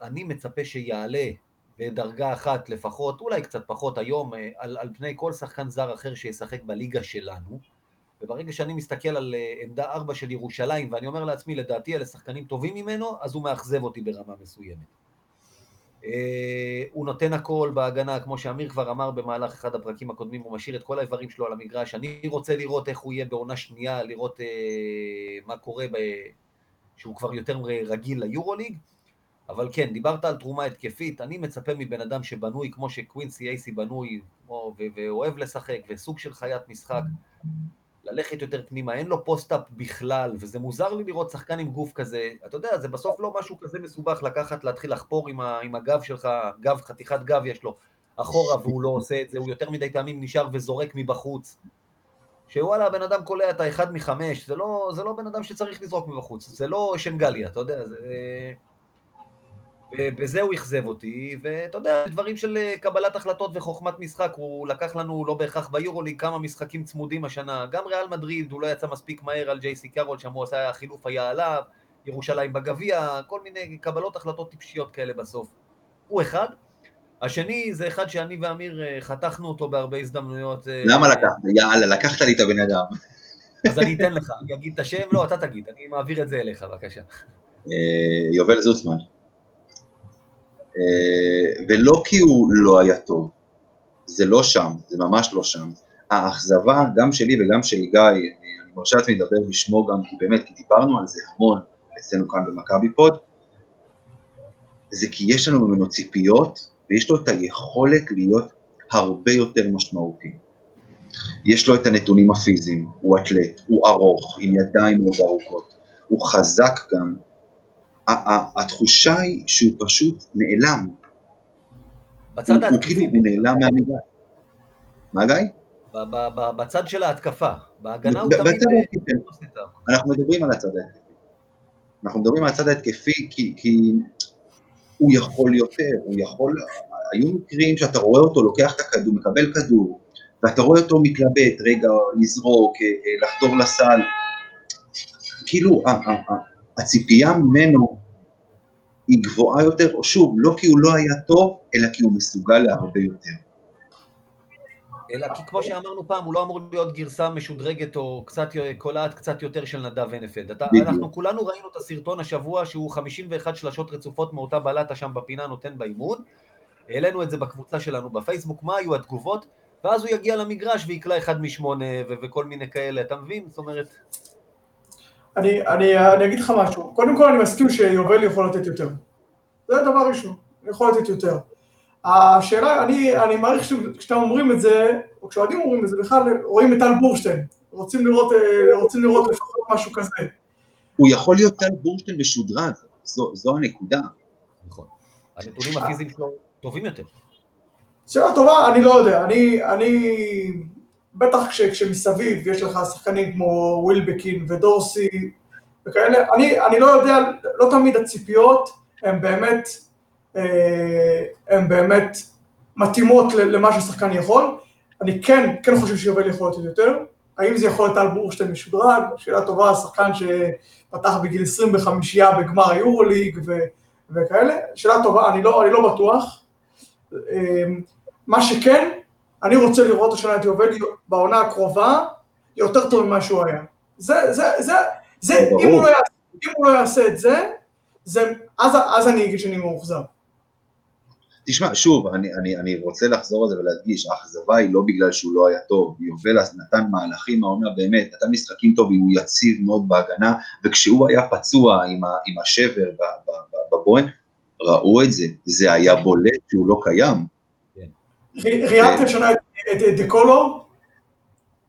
C: אני מצפה שיעלה בדרגה אחת לפחות, אולי קצת פחות היום, על, על פני כל שחקן זר אחר שישחק בליגה שלנו. וברגע שאני מסתכל על אה, עמדה ארבע של ירושלים, ואני אומר לעצמי, לדעתי אלה שחקנים טובים ממנו, אז הוא מאכזב אותי ברמה מסוימת. אה, הוא נותן הכל בהגנה, כמו שאמיר כבר אמר במהלך אחד הפרקים הקודמים, הוא משאיר את כל האיברים שלו על המגרש. אני רוצה לראות איך הוא יהיה בעונה שנייה, לראות אה, מה קורה, ב... שהוא כבר יותר רגיל ליורוליג. אבל כן, דיברת על תרומה התקפית, אני מצפה מבן אדם שבנוי כמו שקווינסי אייסי בנוי, ואוהב לשחק, וסוג של חיית משחק, ללכת יותר פנימה, אין לו פוסט-אפ בכלל, וזה מוזר לי לראות שחקן עם גוף כזה, אתה יודע, זה בסוף לא משהו כזה מסובך לקחת, להתחיל לחפור עם, ה, עם הגב שלך, גב, חתיכת גב יש לו, אחורה, והוא לא עושה את זה, הוא יותר מדי פעמים נשאר וזורק מבחוץ. שוואלה, הבן אדם קולע את האחד מחמש, זה לא, זה לא בן אדם שצריך לזרוק מבחוץ, זה לא שנגליה, אתה יודע, זה... ובזה הוא אכזב אותי, ואתה יודע, דברים של אה, קבלת החלטות וחוכמת משחק, הוא לקח לנו לא בהכרח ביורוליג כמה משחקים צמודים השנה, גם ריאל מדריד, הוא לא יצא מספיק מהר על ג'ייסי קארול, שם הוא עשה חילוף היה עליו, ירושלים בגביע, כל מיני קבלות החלטות טיפשיות כאלה בסוף. הוא אחד. השני זה אחד שאני ואמיר אה, חתכנו אותו בהרבה הזדמנויות. אה,
A: למה לקחת? יאללה, לקחת לי את הבן אדם.
C: אז אני אתן לך, אני אגיד את השם, לא, אתה תגיד, אני מעביר את זה אליך, בבקשה.
A: יובל זוסמן. אה, ולא כי הוא לא היה טוב, זה לא שם, זה ממש לא שם. האכזבה, גם שלי וגם של גיא, אני מרשה לעצמי לדבר בשמו גם, כי באמת, כי דיברנו על זה המון אצלנו כאן במכבי פוד, זה כי יש לנו ממנו ציפיות, ויש לו את היכולת להיות הרבה יותר משמעותי. יש לו את הנתונים הפיזיים, הוא אתלט, הוא ארוך, עם ידיים מאוד ארוכות, הוא חזק גם, התחושה היא שהוא פשוט נעלם.
C: בצד ההתקפי.
A: הוא נעלם מהמידה. מה גיא?
C: בצד של ההתקפה. בהגנה הוא תמיד...
A: אנחנו מדברים על הצד ההתקפי. אנחנו מדברים על הצד ההתקפי כי, כי הוא יכול יותר, הוא יכול... היו מקרים שאתה רואה אותו לוקח את הכדור, מקבל כדור, ואתה רואה אותו מתלבט, רגע, לזרוק, אה, אה, לחדור לסל. כאילו, הציפייה ממנו היא גבוהה יותר, או שוב, לא כי הוא לא היה טוב, אלא כי הוא מסוגל להרבה יותר.
C: אלא כי כמו שאמרנו פעם, הוא לא אמור להיות גרסה משודרגת או קצת, קולעת קצת יותר של נדב הנפלד. אנחנו כולנו ראינו את הסרטון השבוע שהוא 51 שלשות רצופות מאותה בלטה שם בפינה נותן באימון. העלינו את זה בקבוצה שלנו בפייסבוק, מה היו התגובות, ואז הוא יגיע למגרש ויקלע אחד משמונה וכל מיני כאלה, אתה מבין? זאת אומרת...
B: אני, אני, אני אגיד לך משהו. קודם כל אני מסכים שיובל יכול לתת יותר. זה הדבר ראשון, יכול לתת יותר. השאלה, אני, אני מעריך שכשאתם אומרים את זה, או כשאוהדים אומרים את זה, בכלל רואים את טל בורשטיין. רוצים לראות, אה, רוצים לראות לפחות משהו כזה.
A: הוא יכול להיות טל בורשטיין משודרג, זו, זו הנקודה.
C: נכון. הנתונים הפיזיים שלו טובים יותר.
B: שאלה טובה, אני לא יודע. אני, אני בטח כש, כשמסביב יש לך שחקנים כמו ווילבקין ודורסי וכאלה, אני, אני לא יודע, לא תמיד הציפיות הן באמת, אה, הן באמת מתאימות למה ששחקן יכול, אני כן, כן חושב שיובל יכול לתת יותר, האם זה יכול להיות טל בורשטיין משודרג, שאלה טובה, שחקן שפתח בגיל 25 בגמר היורוליג ו, וכאלה, שאלה טובה, אני לא, אני לא בטוח. אה, מה שכן, אני רוצה לראות השנה את יובל בעונה הקרובה יותר טוב ממה שהוא היה. זה, זה, זה, זה, אם הוא, לא יעשה, אם הוא לא יעשה את זה, זה אז, אז אני אגיד שאני מאוכזב.
A: תשמע, שוב, אני, אני, אני רוצה לחזור על זה ולהדגיש, האכזבה היא לא בגלל שהוא לא היה טוב, יובל נתן מהלכים העונה באמת, נתן משחקים טובים, הוא יציב מאוד בהגנה, וכשהוא היה פצוע עם, ה, עם השבר בבוהן, ראו את זה, זה היה בולט שהוא לא קיים.
B: ראיינתי השנה את דקולו,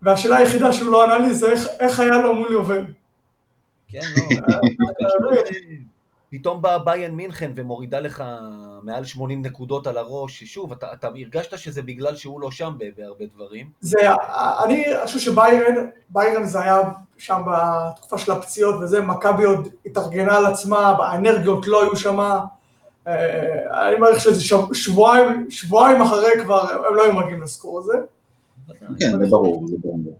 B: והשאלה היחידה שהוא לא ענה לי זה איך היה לו מול יובל.
C: כן, לא, פתאום באה ביין מינכן ומורידה לך מעל 80 נקודות על הראש, שוב, אתה, אתה הרגשת שזה בגלל שהוא לא שם בהרבה דברים.
B: זה, אני חושב שביירן, ביירן זה היה שם בתקופה של הפציעות וזה, מכבי עוד התארגנה על עצמה, האנרגיות לא היו שם, אה, אני מעריך שזה שבועיים, שבועיים אחרי כבר, הם לא היו מגיעים לסקור הזה.
A: כן, זה ברור, זה ברור.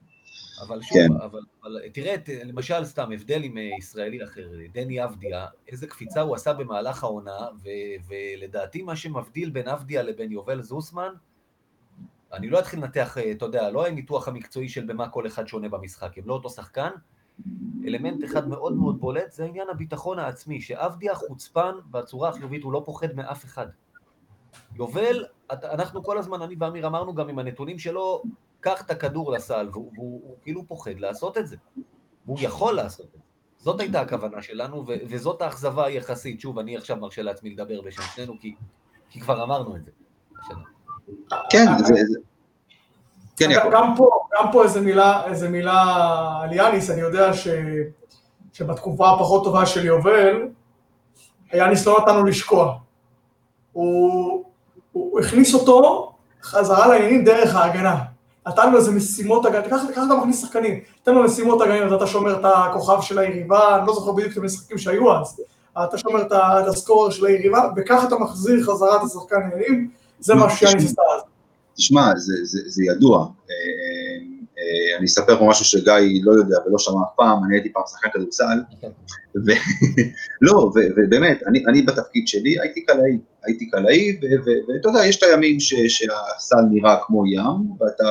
C: אבל שוב, כן. אבל, אבל תראה, למשל סתם הבדל עם אה, ישראלי אחר, דני אבדיה, איזה קפיצה הוא עשה במהלך העונה, ו, ולדעתי מה שמבדיל בין אבדיה לבין יובל זוסמן, אני לא אתחיל לנתח, אה, אתה יודע, לא הניתוח המקצועי של במה כל אחד שונה במשחק, הם לא אותו שחקן, אלמנט אחד מאוד מאוד בולט זה עניין הביטחון העצמי, שאבדיה חוצפן בצורה החיובית, הוא לא פוחד מאף אחד. יובל, אנחנו כל הזמן, אני ואמיר אמרנו גם עם הנתונים שלו, קח את הכדור לסל, והוא, והוא, והוא כאילו פוחד לעשות את זה. והוא יכול לעשות את זה. זאת הייתה הכוונה שלנו, ו- וזאת האכזבה היחסית. שוב, אני עכשיו מרשה לעצמי לדבר בשם שנינו, כי, כי כבר אמרנו את זה.
A: כן, זה... כן,
B: גם, גם פה, גם פה איזה מילה, איזה מילה על יאניס, אני יודע ש, שבתקופה הפחות טובה של יובל, יאניס לא נתן לו לשקוע. הוא, הוא הכניס אותו חזרה לעניינים דרך ההגנה. נתן לו איזה משימות הגנה, ככה אתה מכניס שחקנים, תן לו משימות הגנה, אתה שומר את הכוכב של היריבה, אני לא זוכר בדיוק את המשחקים שהיו אז, אתה שומר את הסקורר של היריבה, וככה אתה מחזיר חזרה את השחקן העניינים, זה מה שיאניס עשה אז.
A: תשמע, זה ידוע, אה, אה, אני אספר פה משהו שגיא לא יודע ולא שמע אף פעם, אני הייתי פעם שחקן כדורסל, לא, ובאמת, אני בתפקיד שלי הייתי קלעי, הייתי קלעי, ואתה יודע, יש את הימים שהסל נראה כמו ים, ואתה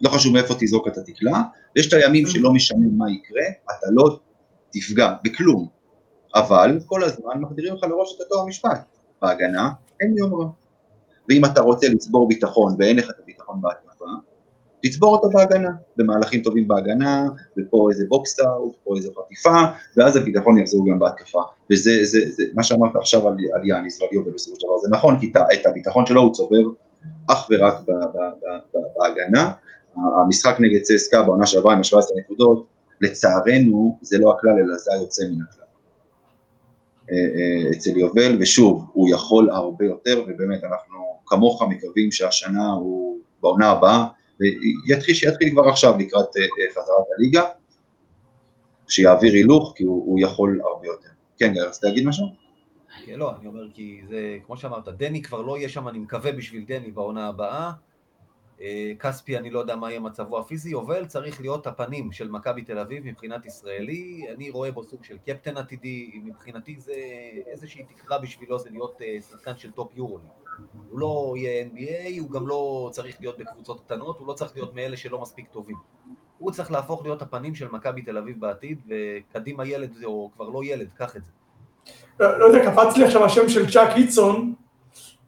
A: לא חשוב מאיפה תזרוק את התקלה, ויש את הימים שלא משנה מה יקרה, אתה לא תפגע בכלום, אבל כל הזמן מחדירים לך לראש את אותו המשפט, בהגנה אין יום רע. ואם אתה רוצה לצבור ביטחון ואין לך את הביטחון בהתקפה, תצבור אותו בהגנה, במהלכים טובים בהגנה, ופה איזה box out, פה איזה חטיפה, ואז הביטחון יחזור גם בהתקפה. וזה זה, זה, מה שאמרת עכשיו על, על יאניס ועל יובל בסופו של דבר, זה נכון, כי את הביטחון שלו הוא צובר אך ורק בהגנה, המשחק נגד צסקה בעונה שעברה עם ה-17 נקודות, לצערנו זה לא הכלל אלא זה היוצא מן הכלל. אה, אה, אצל יובל, ושוב, הוא יכול הרבה יותר, ובאמת אנחנו כמוך מקווים שהשנה הוא, בעונה הבאה, ויתחיל, שיתחיל כבר עכשיו לקראת אה, חזרת הליגה, שיעביר הילוך, כי הוא, הוא יכול הרבה יותר. כן, גיא, רצית להגיד משהו?
C: כן, לא, אני אומר כי זה, כמו שאמרת, דני כבר לא יהיה שם, אני מקווה בשביל דני בעונה הבאה. אה, כספי, אני לא יודע מה יהיה מצבו הפיזי, יובל צריך להיות הפנים של מכבי תל אביב מבחינת ישראלי, אני רואה בו סוג של קפטן עתידי, מבחינתי זה איזושהי תקרה בשבילו זה להיות אה, שחקן של טופ יורוליג. הוא לא יהיה NBA, הוא גם לא צריך להיות בקבוצות קטנות, הוא לא צריך להיות מאלה שלא מספיק טובים. הוא צריך להפוך להיות הפנים של מכבי תל אביב בעתיד, וקדימה ילד, או כבר לא ילד, קח את זה.
B: לא, לא יודע, קפץ לי עכשיו השם של צ'אק היטסון,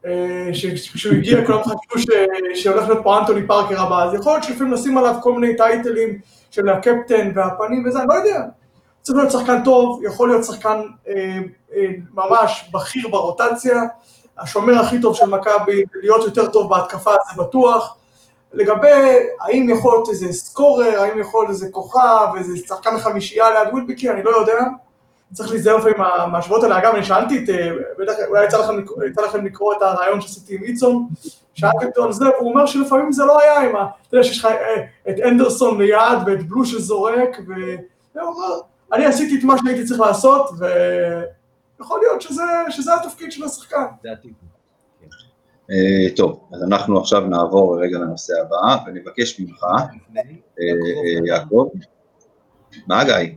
B: אה, שכשהוא הגיע כולם חשבו שהולך להיות פה אנטוני פארקר הבא, אז יכול להיות שלפעמים נשים עליו כל מיני טייטלים של הקפטן והפנים וזה, אני לא יודע. צריך להיות שחקן טוב, יכול להיות שחקן אה, אה, ממש בכיר ברוטציה, השומר הכי טוב של מכבי, להיות יותר טוב בהתקפה זה בטוח. לגבי האם יכול להיות איזה סקורר, האם יכול להיות איזה כוכב, איזה שחקן חמישייה ליד ווילביקי, אני לא יודע. צריך להיזהר לפעמים מהשוואות האלה. אגב, אני שאלתי את, אה, אולי יצא לכם, יצא לכם לקרוא את הרעיון שעשיתי עם איצון, שאלתי אותו על זה, והוא אומר שלפעמים זה לא היה עם ה... אתה יודע שיש לך אה, את אנדרסון ליד ואת בלו שזורק, והוא אומר, אני עשיתי את מה שהייתי צריך לעשות, ויכול להיות שזה, שזה התפקיד של השחקן. זה עתיד.
A: אה, טוב, אז אנחנו עכשיו נעבור רגע לנושא הבא, ונבקש ממך, יעקב, מה גיא?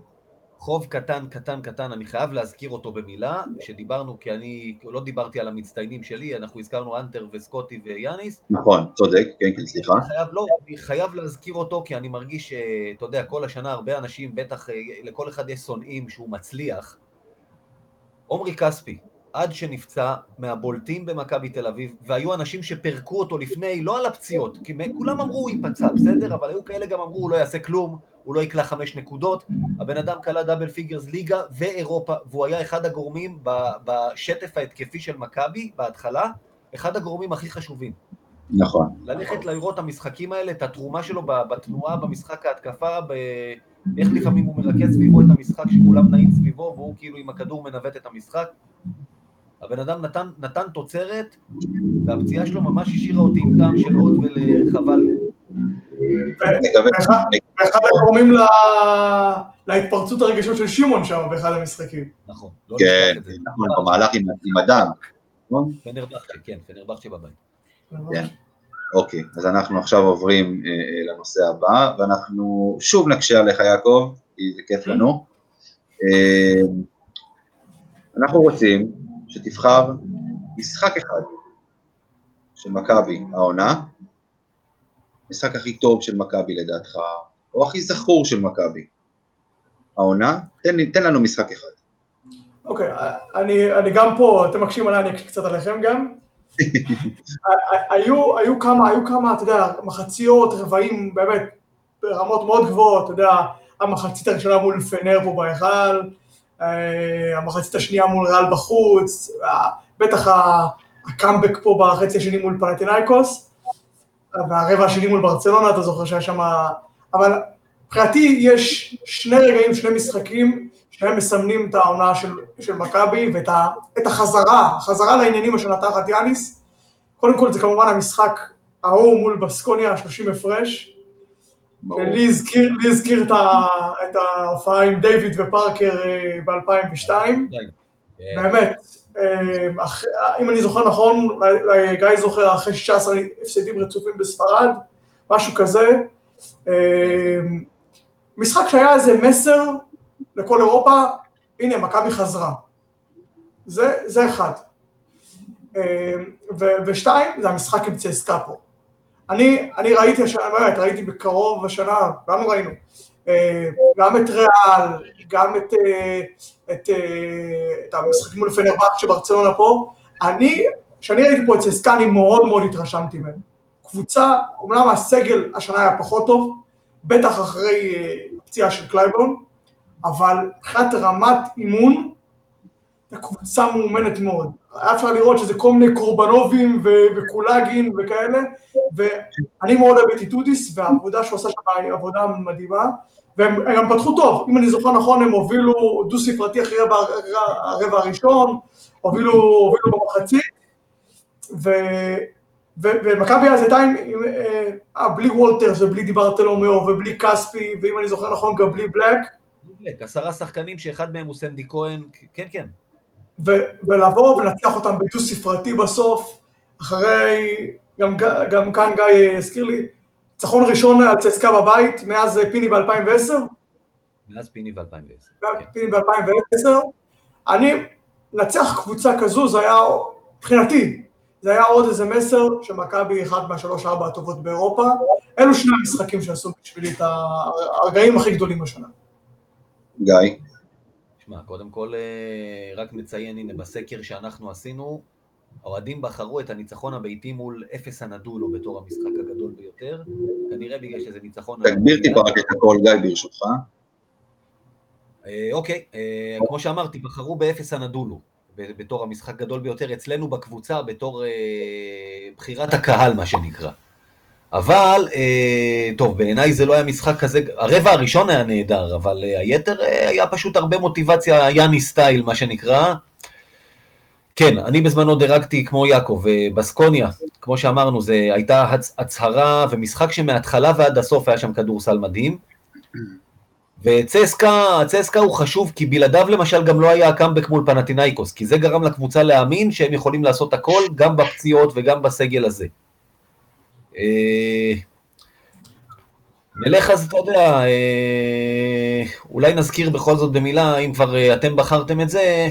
C: חוב קטן, קטן, קטן, אני חייב להזכיר אותו במילה, שדיברנו, כי אני לא דיברתי על המצטיינים שלי, אנחנו הזכרנו אנטר וסקוטי ויאניס.
A: נכון, צודק, כן, כן, סליחה.
C: אני חייב, לא, אני חייב להזכיר אותו, כי אני מרגיש שאתה יודע, כל השנה הרבה אנשים, בטח אה, לכל אחד יש שונאים כשהוא מצליח. עומרי כספי, עד שנפצע, מהבולטים במכבי תל אביב, והיו אנשים שפירקו אותו לפני, לא על הפציעות, כי כולם אמרו הוא ייפצע, בסדר? אבל היו כאלה גם אמרו הוא לא יעשה כלום, הוא לא יקלע חמש נקודות, הבן אדם קלע double figures ליגה ואירופה, והוא היה אחד הגורמים בשטף ההתקפי של מכבי בהתחלה, אחד הגורמים הכי חשובים.
A: נכון.
C: ללכת לראות את המשחקים האלה, את התרומה שלו בתנועה, במשחק ההתקפה, ב... איך לפעמים הוא מרכז סביבו את המשחק שכולם נעים סביבו, והוא כאילו עם הכדור מנווט את המשחק. הבן אדם נתן, נתן תוצרת, והפציעה שלו ממש השאירה אותי עם טעם של עוד ולחבל.
B: ואחד הגורמים להתפרצות הרגשות של שמעון שם באחד המשחקים.
C: נכון.
A: לא כן, נכון, במהלך עם הדם.
C: פנרבכצ'ה, כן, פנרבכצ'ה בבית.
A: כן. אוקיי, אז אנחנו עכשיו עוברים אה, אה, לנושא הבא, ואנחנו שוב נקשה עליך יעקב, כי זה כיף לנו. אה, אנחנו רוצים שתבחר משחק אחד של מכבי העונה, המשחק הכי טוב של מכבי לדעתך, או הכי זכור של מכבי העונה, תן, תן לנו משחק אחד.
B: אוקיי, אני, אני גם פה, אתם מקשים עליי, אני אקשיב קצת עליכם גם. היו, היו כמה, היו כמה, אתה יודע, מחציות, רבעים, באמת, ברמות מאוד גבוהות, אתה יודע, המחצית הראשונה מול פנר פה בהיכל, אה, המחצית השנייה מול ריאל בחוץ, בטח הקאמבק פה בחצי השני מול פלטינאיקוס, והרבע השני מול ברצלונה, אתה זוכר שהיה שם... אבל מבחינתי יש שני רגעים, שני משחקים, שהם מסמנים את העונה של, של מכבי ואת ה, החזרה, החזרה לעניינים השנה תחת יאניס. קודם כל זה כמובן המשחק ההוא מול בסקוניה, 30 הפרש. לי הזכיר, לי הזכיר את, ה, את ההופעה עם דיוויד ופארקר אה, ב-2002. כן. באמת, אה, אם אני זוכר נכון, גיא זוכר אחרי 16 הפסדים רצופים בספרד, משהו כזה. אה, משחק שהיה איזה מסר לכל אירופה, הנה, מכבי חזרה. זה, זה אחד. ו, ושתיים, זה המשחק עם צסקה פה. אני, אני ראיתי השנה, באמת, ראיתי בקרוב השנה, כולנו ראינו, אה, גם את ריאל, גם את, אה, את, אה, את המשחקים מול פנרבחצ'ה, ברצלונה פה, אני, כשאני ראיתי פה את צסקה, אני מאוד מאוד התרשמתי מהם. קבוצה, אומנם הסגל השנה היה פחות טוב, בטח אחרי פציעה של קלייבון, אבל מבחינת רמת אימון, הקבוצה מאומנת מאוד. היה אפשר לראות שזה כל מיני קורבנובים וקולאגין וכאלה, ואני מאוד אוהב את איטודיס, והעבודה שהוא עשה שם היא עבודה מדהימה, והם גם פתחו טוב, אם אני זוכר נכון, הם הובילו דו ספרתי אחרי הרבע הראשון, הובילו, הובילו במחצית, ו... ומכבי אז הייתה עם, אה, בלי וולטרס ובלי דיברטלומיאו ובלי כספי, ואם אני זוכר נכון גם בלי בלק.
C: עשרה שחקנים שאחד מהם הוא סנדי כהן, כן כן.
B: ולבוא ולנצח אותם בדו ספרתי בסוף, אחרי, גם, גם כאן גיא הזכיר לי, ניצחון ראשון על צסקה בבית, מאז פיני ב-2010.
C: מאז פיני ב-2010.
B: כן. פיני ב-2010. אני, לנצח קבוצה כזו, זה היה, מבחינתי, זה היה עוד איזה מסר שמכבי היא אחת מהשלוש-ארבע הטובות באירופה. אלו שני המשחקים שעשו בשבילי את הרגעים הכי גדולים בשנה.
A: גיא?
C: תשמע, קודם כל אה, רק נציין, הנה, בסקר שאנחנו עשינו, האוהדים בחרו את הניצחון הביתי מול אפס הנדולו בתור המשחק הגדול ביותר, כנראה בגלל שזה ניצחון...
A: תגביר טיפה רק את הכל, גיא, ברשותך.
C: אה, אוקיי, אה, כמו שאמרתי, בחרו באפס הנדולו בתור המשחק גדול ביותר אצלנו בקבוצה, בתור בחירת הקהל, מה שנקרא. אבל, אה, טוב, בעיניי זה לא היה משחק כזה, הרבע הראשון היה נהדר, אבל אה, היתר אה, היה פשוט הרבה מוטיבציה, יאני סטייל, מה שנקרא. כן, אני בזמנו דירגתי כמו יעקב, בסקוניה, כמו שאמרנו, זו הייתה הצ, הצהרה ומשחק שמההתחלה ועד הסוף היה שם כדורסל מדהים. וצסקה, צסקה הוא חשוב, כי בלעדיו למשל גם לא היה הקאמבק מול פנטינאיקוס, כי זה גרם לקבוצה להאמין שהם יכולים לעשות הכל, גם בפציעות וגם בסגל הזה. אה, נלך אז, אתה יודע, אה, אולי נזכיר בכל זאת במילה, אם כבר אה, אתם בחרתם את זה,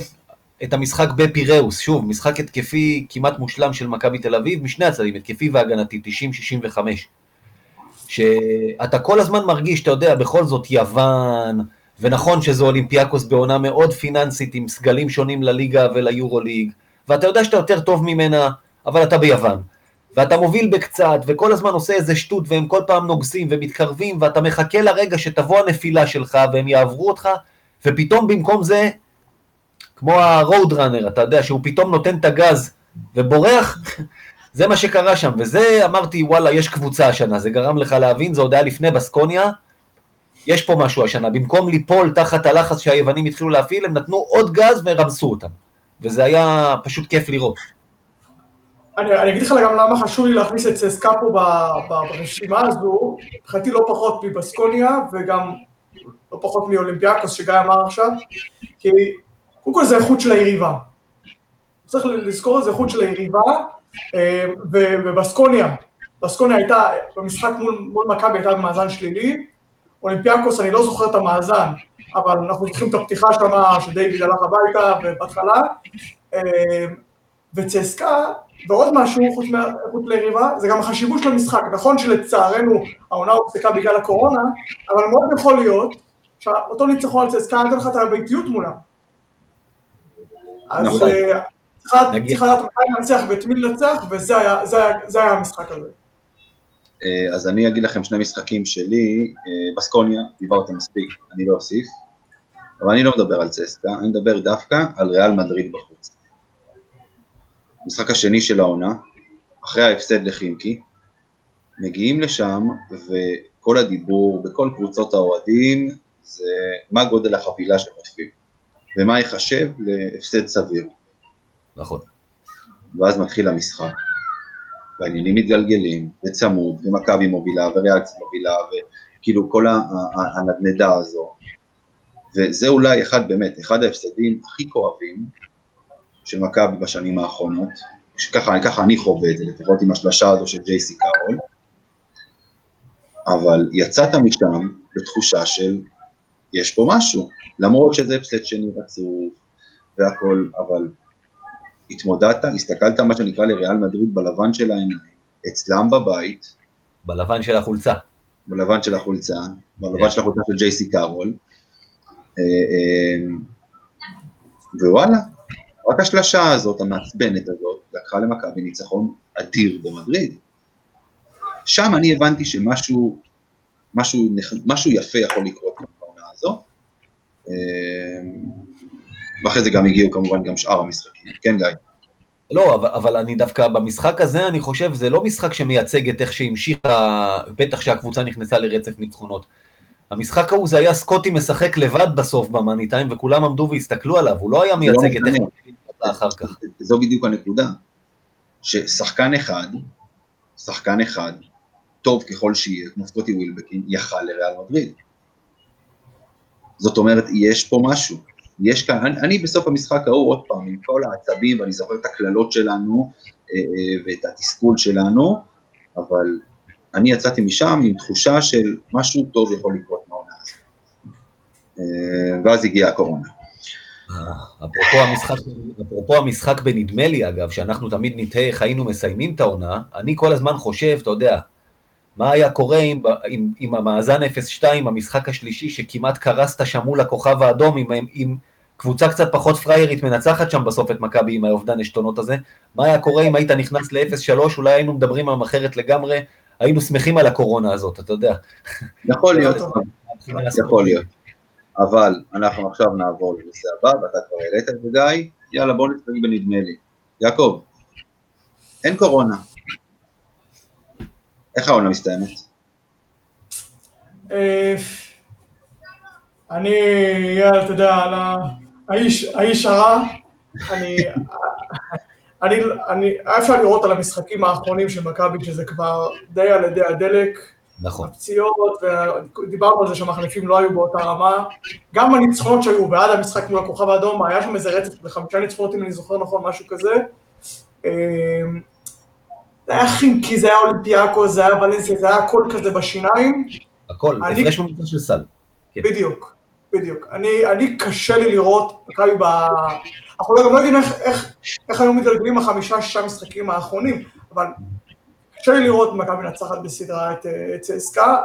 C: את המשחק בפיראוס. שוב, משחק התקפי כמעט מושלם של מכבי תל אביב, משני הצדדים, התקפי והגנתי, 90-65. שאתה כל הזמן מרגיש, אתה יודע, בכל זאת יוון, ונכון שזו אולימפיאקוס בעונה מאוד פיננסית, עם סגלים שונים לליגה וליורוליג, ואתה יודע שאתה יותר טוב ממנה, אבל אתה ביוון. ואתה מוביל בקצת, וכל הזמן עושה איזה שטות, והם כל פעם נוגסים ומתקרבים, ואתה מחכה לרגע שתבוא הנפילה שלך, והם יעברו אותך, ופתאום במקום זה, כמו הרוד ראנר, אתה יודע, שהוא פתאום נותן את הגז ובורח, זה מה שקרה שם, וזה אמרתי, וואלה, יש קבוצה השנה, זה גרם לך להבין, זה עוד היה לפני בסקוניה, יש פה משהו השנה, במקום ליפול תחת הלחץ שהיוונים התחילו להפעיל, הם נתנו עוד גז ורמסו אותם, וזה היה פשוט כיף לראות.
B: אני, אני אגיד לך גם למה חשוב לי להכניס את צסקה פה ברשימה הזו, מבחינתי לא פחות מבסקוניה וגם לא פחות מאולימפיאקוס שגיא אמר עכשיו, כי קודם כל זה איכות של היריבה. צריך לזכור את זה איכות של היריבה, אה, ובסקוניה, בסקוניה הייתה, במשחק מול, מול מכבי הייתה במאזן שלילי, אולימפיאקוס אני לא זוכר את המאזן, אבל אנחנו זוכרים את הפתיחה שם שדייוויד הלך הביתה בהתחלה, אה, וצסקה ועוד משהו, חוץ מהאיכות ליריבה, זה גם החשיבות של המשחק. נכון שלצערנו העונה הופסקה בגלל הקורונה, אבל מאוד יכול להיות שאותו ניצחון על צסקה נותן לך את הביתיות מולם. אז נכון. אה, צריך לדעת מתי לנצח ואת מי לנצח, וזה היה, זה היה המשחק הזה.
A: אה, אז אני אגיד לכם שני משחקים שלי, אה, בסקוניה, דיברתם מספיק, אני לא אוסיף, אבל אני לא מדבר על צסקה, אני מדבר דווקא על ריאל מדריד בחוץ. המשחק השני של העונה, אחרי ההפסד לחימקי, מגיעים לשם וכל הדיבור בכל קבוצות האוהדים זה מה גודל החבילה שמותפים ומה ייחשב להפסד סביר.
C: נכון.
A: ואז מתחיל המשחק, והעניינים מתגלגלים, וצמוד, ומכבי מובילה, וריאקציה מובילה, וכאילו כל הנדנדה הזו. וזה אולי אחד, באמת, אחד ההפסדים הכי כואבים של מכבי בשנים האחרונות, שככה ככה אני חווה את זה, לפחות עם השלשה הזו של ג'ייסי קארול, אבל יצאת משם בתחושה של יש פה משהו, למרות שזה הפסד שני רצוף והכל, אבל התמודדת, הסתכלת מה שנקרא לריאל מדריד בלבן של העיניים, אצלם בבית.
C: בלבן של החולצה.
A: בלבן של החולצה, בלבן yeah. של החולצה של ג'ייסי קארול, אה, אה, ווואלה, רק השלשה הזאת, המעצבנת הזאת, לקחה למכבי ניצחון אדיר במדריד. שם אני הבנתי שמשהו משהו, משהו יפה יכול לקרות בעונה הזו. אה, ואחרי זה גם הגיעו כמובן גם שאר המשחקים, כן גיא?
C: לא, אבל, אבל אני דווקא במשחק הזה, אני חושב, זה לא משחק שמייצג את איך שהמשיכה, בטח שהקבוצה נכנסה לרצף ניצחונות. המשחק ההוא זה היה סקוטי משחק לבד בסוף במאני טיים, וכולם עמדו והסתכלו עליו, הוא לא היה מייצג את איך אחר כך.
A: זו בדיוק הנקודה, ששחקן אחד, שחקן אחד, טוב ככל שיהיה, כמו סקוטי ווילבקין, יכל לריאל מדריד. זאת אומרת, יש פה משהו. יש כאן, אני, אני בסוף המשחק ההוא, עוד פעם, עם כל העצבים, ואני זוכר את הקללות שלנו, אה, ואת התסכול שלנו, אבל אני יצאתי משם עם תחושה של משהו טוב יכול לקרות מהעונה הזאת. אה, ואז הגיעה הקורונה.
C: אפרופו המשחק, אפרופו המשחק בנדמה לי, אגב, שאנחנו תמיד נתהה איך היינו מסיימים את העונה, אני כל הזמן חושב, אתה יודע, מה היה קורה עם, עם, עם המאזן 0-2, המשחק השלישי, שכמעט קרסת שם מול הכוכב האדום, עם, עם קבוצה קצת פחות פריירית מנצחת שם בסוף את מכבי עם האובדן עשתונות הזה, מה היה קורה אם היית נכנס ל-0-3, אולי היינו מדברים על אחרת לגמרי, היינו שמחים על הקורונה הזאת, אתה יודע.
A: יכול להיות, יכול להיות. אבל אנחנו עכשיו נעבור לנושא הבא, ואתה כבר העלית את זה גיא, יאללה בוא נתפג בנדמה לי. יעקב, אין קורונה, איך העונה מסתיימת?
B: אה, אני, אתה יודע, האיש הרע, אני, אני, אני, אפשר לראות על המשחקים האחרונים של מכבי, שזה כבר די על ידי הדלק,
C: נכון.
B: הפציעות, ודיברנו על זה שהמחליפים לא היו באותה רמה. גם הניצחונות שהיו בעד המשחק מול הכוכב האדום, היה שם איזה רצף בחמישה ניצחונות, אם אני זוכר נכון, משהו כזה. אה, זה היה חימקי, זה היה אולימפיאקו, זה היה ולנסיה, זה היה הכל כזה בשיניים,
C: הכל,
B: אני-
C: הפרש ממוצע של סל.
B: בדיוק, בדיוק. אני, אני קשה לי לראות, מכבי ב... אנחנו גם לא יודעים איך, איך, איך היו מתגלגלים החמישה, שישה משחקים האחרונים, אבל קשה לי לראות מכבי מנצחת בסדרה את, אה, צסקה.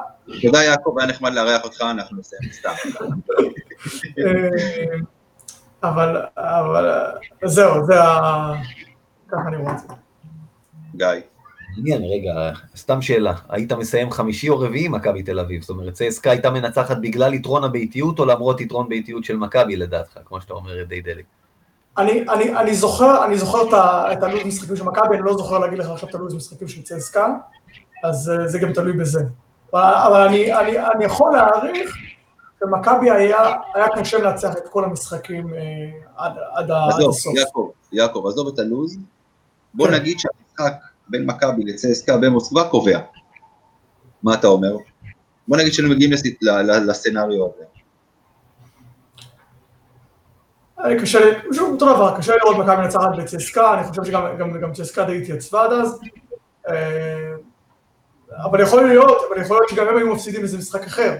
A: תודה יעקב, היה נחמד לארח אותך, אנחנו נסיים סתם.
B: אה, אבל, אבל אה, זהו, זה ה... ככה אני רואה את זה.
A: גיא.
C: מעניין, רגע, סתם שאלה, היית מסיים חמישי או רביעי מכבי תל אביב? זאת אומרת, צסקה הייתה מנצחת בגלל יתרון הביתיות או למרות יתרון ביתיות של מכבי לדעתך, כמו שאתה אומר, די דלק.
B: אני, אני, אני זוכר, אני זוכר את הלו"ז משחקים של מכבי, אני לא זוכר להגיד לך עכשיו את הלו"ז משחקים של צסקה, אז אה, זה גם תלוי בזה. אבל, אני, אני, אני יכול להעריך שמכבי היה, היה קשה לנצח את כל המשחקים אה, עד, עד, הסוף.
A: יעקב, יעקב, עזוב את הלו"ז. בוא
B: כן.
A: נגיד שהמשחק בין מכבי לצסקה במוסקבה קובע. מה אתה אומר? בוא נגיד שהיינו מגיעים לס- ל- ל- לסצנריו הזה.
B: אה, קשה לי, שוב, אותו דבר, קשה לי לראות מכבי מנצחת בצסקה, אני חושב שגם גם, גם צסקה די התייצבה עד אז. אה, אבל יכול להיות, אבל יכול להיות שגם הם היו מפסידים איזה משחק אחר.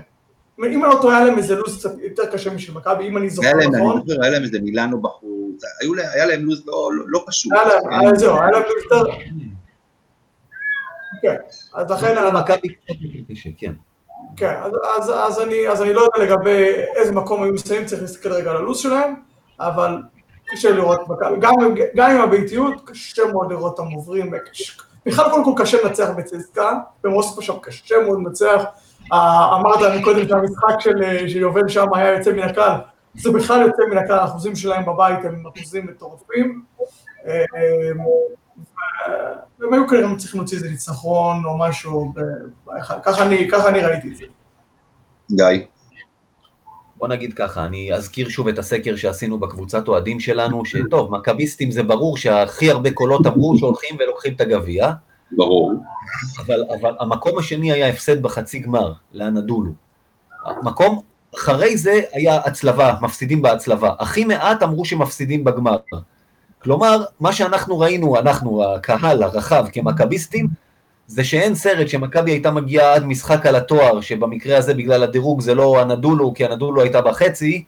B: אם אני לא טועה, היה להם איזה לו"ז קצת יותר קשה משל מכבי, אם אני זוכר
A: היה להם, אני
B: נכון.
A: זוכר, היה להם איזה מילאנו בחוץ, היה להם לו"ז לא- לא- לא פשוט.
B: היה להם, זהו, היה להם לו"ז יותר... כן, אז לכן,
C: כן.
B: כן, אז, אז, אז, אני, אז אני לא יודע לגבי איזה מקום היו מסיימים, צריך להסתכל רגע על הלו"ז שלהם, אבל קשה לראות, גם, גם עם הביתיות, קשה מאוד לראות אותם עוברים, בכלל קודם כל קשה לנצח בצסקה, במוסקבה שם קשה מאוד לנצח, אה, אמרת מקודם שהמשחק של, אה, של יובל שם היה יוצא מן הכלל, זה בכלל יוצא מן הכלל, האחוזים שלהם בבית הם אחוזים מטורפים, אה, אה, והם היו כנראה צריכים להוציא איזה ניצחון או משהו, אני, ככה אני ראיתי את זה.
A: גיא.
C: בוא נגיד ככה, אני אזכיר שוב את הסקר שעשינו בקבוצת אוהדים שלנו, שטוב, מכביסטים זה ברור שהכי הרבה קולות אמרו שהולכים ולוקחים את הגביע,
A: ברור.
C: אבל, אבל המקום השני היה הפסד בחצי גמר, לאנדולו. המקום אחרי זה היה הצלבה, מפסידים בהצלבה. הכי מעט אמרו שמפסידים בגמר. כלומר, מה שאנחנו ראינו, אנחנו, הקהל הרחב כמכביסטים, זה שאין סרט שמכבי הייתה מגיעה עד משחק על התואר, שבמקרה הזה בגלל הדירוג זה לא אנדולו, כי אנדולו הייתה בחצי,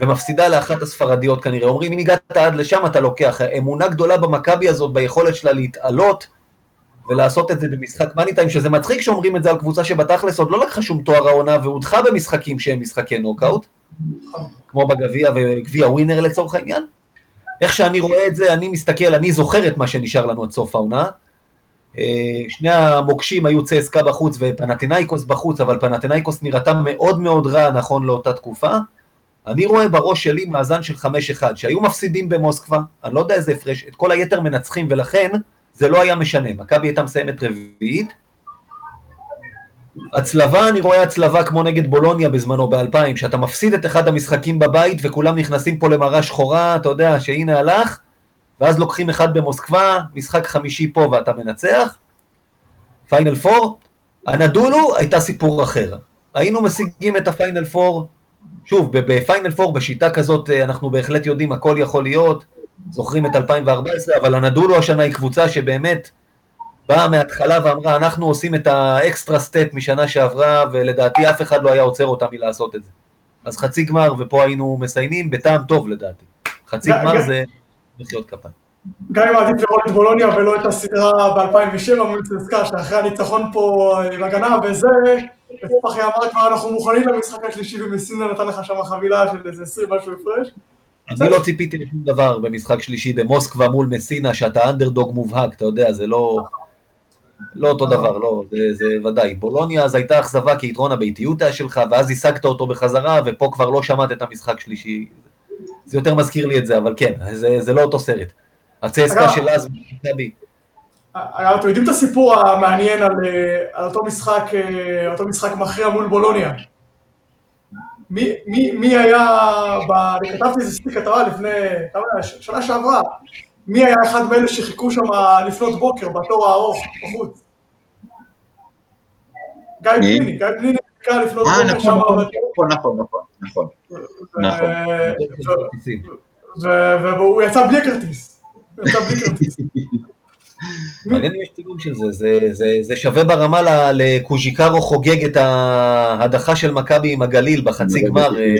C: ומפסידה לאחת הספרדיות כנראה. אומרים, אם הגעת עד לשם אתה לוקח. אמונה גדולה במכבי הזאת, ביכולת שלה להתעלות, ולעשות את זה במשחק מאני טיים, שזה מצחיק שאומרים את זה על קבוצה שבתכלס עוד לא לקחה שום תואר העונה והודחה במשחקים שהם משחקי נוקאוט, כמו בגביע וגביע ווינר לצורך העניין. איך שאני רואה את זה, אני מסתכל, אני זוכר את מה שנשאר לנו עד סוף העונה. אה, שני המוקשים היו צסקה בחוץ ופנטינאיקוס בחוץ, אבל פנטינאיקוס נראתה מאוד מאוד רע נכון לאותה תקופה. אני רואה בראש שלי מאזן של 5-1, שהיו מפסידים במוסקבה, אני לא יודע איזה הפרש, את כל היתר מנצחים, ולכן זה לא היה משנה. מכבי הייתה מסיימת רביעית. הצלבה, אני רואה הצלבה כמו נגד בולוניה בזמנו, ב-2000, שאתה מפסיד את אחד המשחקים בבית וכולם נכנסים פה למרה שחורה, אתה יודע שהנה הלך, ואז לוקחים אחד במוסקבה, משחק חמישי פה ואתה מנצח. final four, הנדולו הייתה סיפור אחר. היינו משיגים את ה final four, שוב, ב final four, בשיטה כזאת, אה, אנחנו בהחלט יודעים, הכל יכול להיות, זוכרים את 2014, אבל הנדולו השנה היא קבוצה שבאמת באה מההתחלה ואמרה, אנחנו עושים את האקסטרה סטט משנה שעברה, ולדעתי אף אחד לא היה עוצר אותה מלעשות את זה. אז חצי גמר, ופה היינו מסיימים בטעם טוב לדעתי. חצי
B: גם-
C: גמר זה מחיאות כפיים.
B: גם אם עדיף לראות את בולוניה ולא את הסדרה ב-2007 מול צסקה, שאחרי הניצחון פה עם הגנה וזה, ופחי אמר כבר אנחנו מוכנים למשחק השלישי ומסינה נתן לך שם חבילה של איזה 20 משהו הפרש.
C: אני לא ציפיתי לשום דבר במשחק שלישי במוסקבה מול מסינה, שאתה אנדרדוג מובהק, אתה יודע, זה לא... לא אותו דבר, לא, זה, זה ודאי. בולוניה אז הייתה אכזבה כי יתרון הביתיות היה שלך, ואז השגת אותו בחזרה, ופה כבר לא שמעת את המשחק שלישי. זה יותר מזכיר לי את זה, אבל כן, זה, זה לא אותו סרט. הצסקה של אז, מכבי,
B: אגב, אתם יודעים את הסיפור המעניין על, אה, על אותו משחק, אה, אותו משחק מכריע מול בולוניה? מי, מי, מי היה, ב... אני כתבתי איזה סטיק כתבה לפני, כמה, שנה שעברה, מי היה אחד מאלה שחיכו שם לפנות בוקר בתור הארוך בחוץ? גיא? פניני, גיא פניני חיכה לפנות
A: אה,
B: בוקר
A: נכון,
B: שם
A: נכון, נכון, נכון, נכון. נכון.
B: ו- ו- והוא יצא בלי הכרטיס, הוא יצא בלי כרטיס.
C: מעניין אם יש צילום של זה, זה, זה, זה שווה ברמה ל- לקוז'יקרו חוגג את ההדחה של מכבי עם הגליל בחצי גמר אה,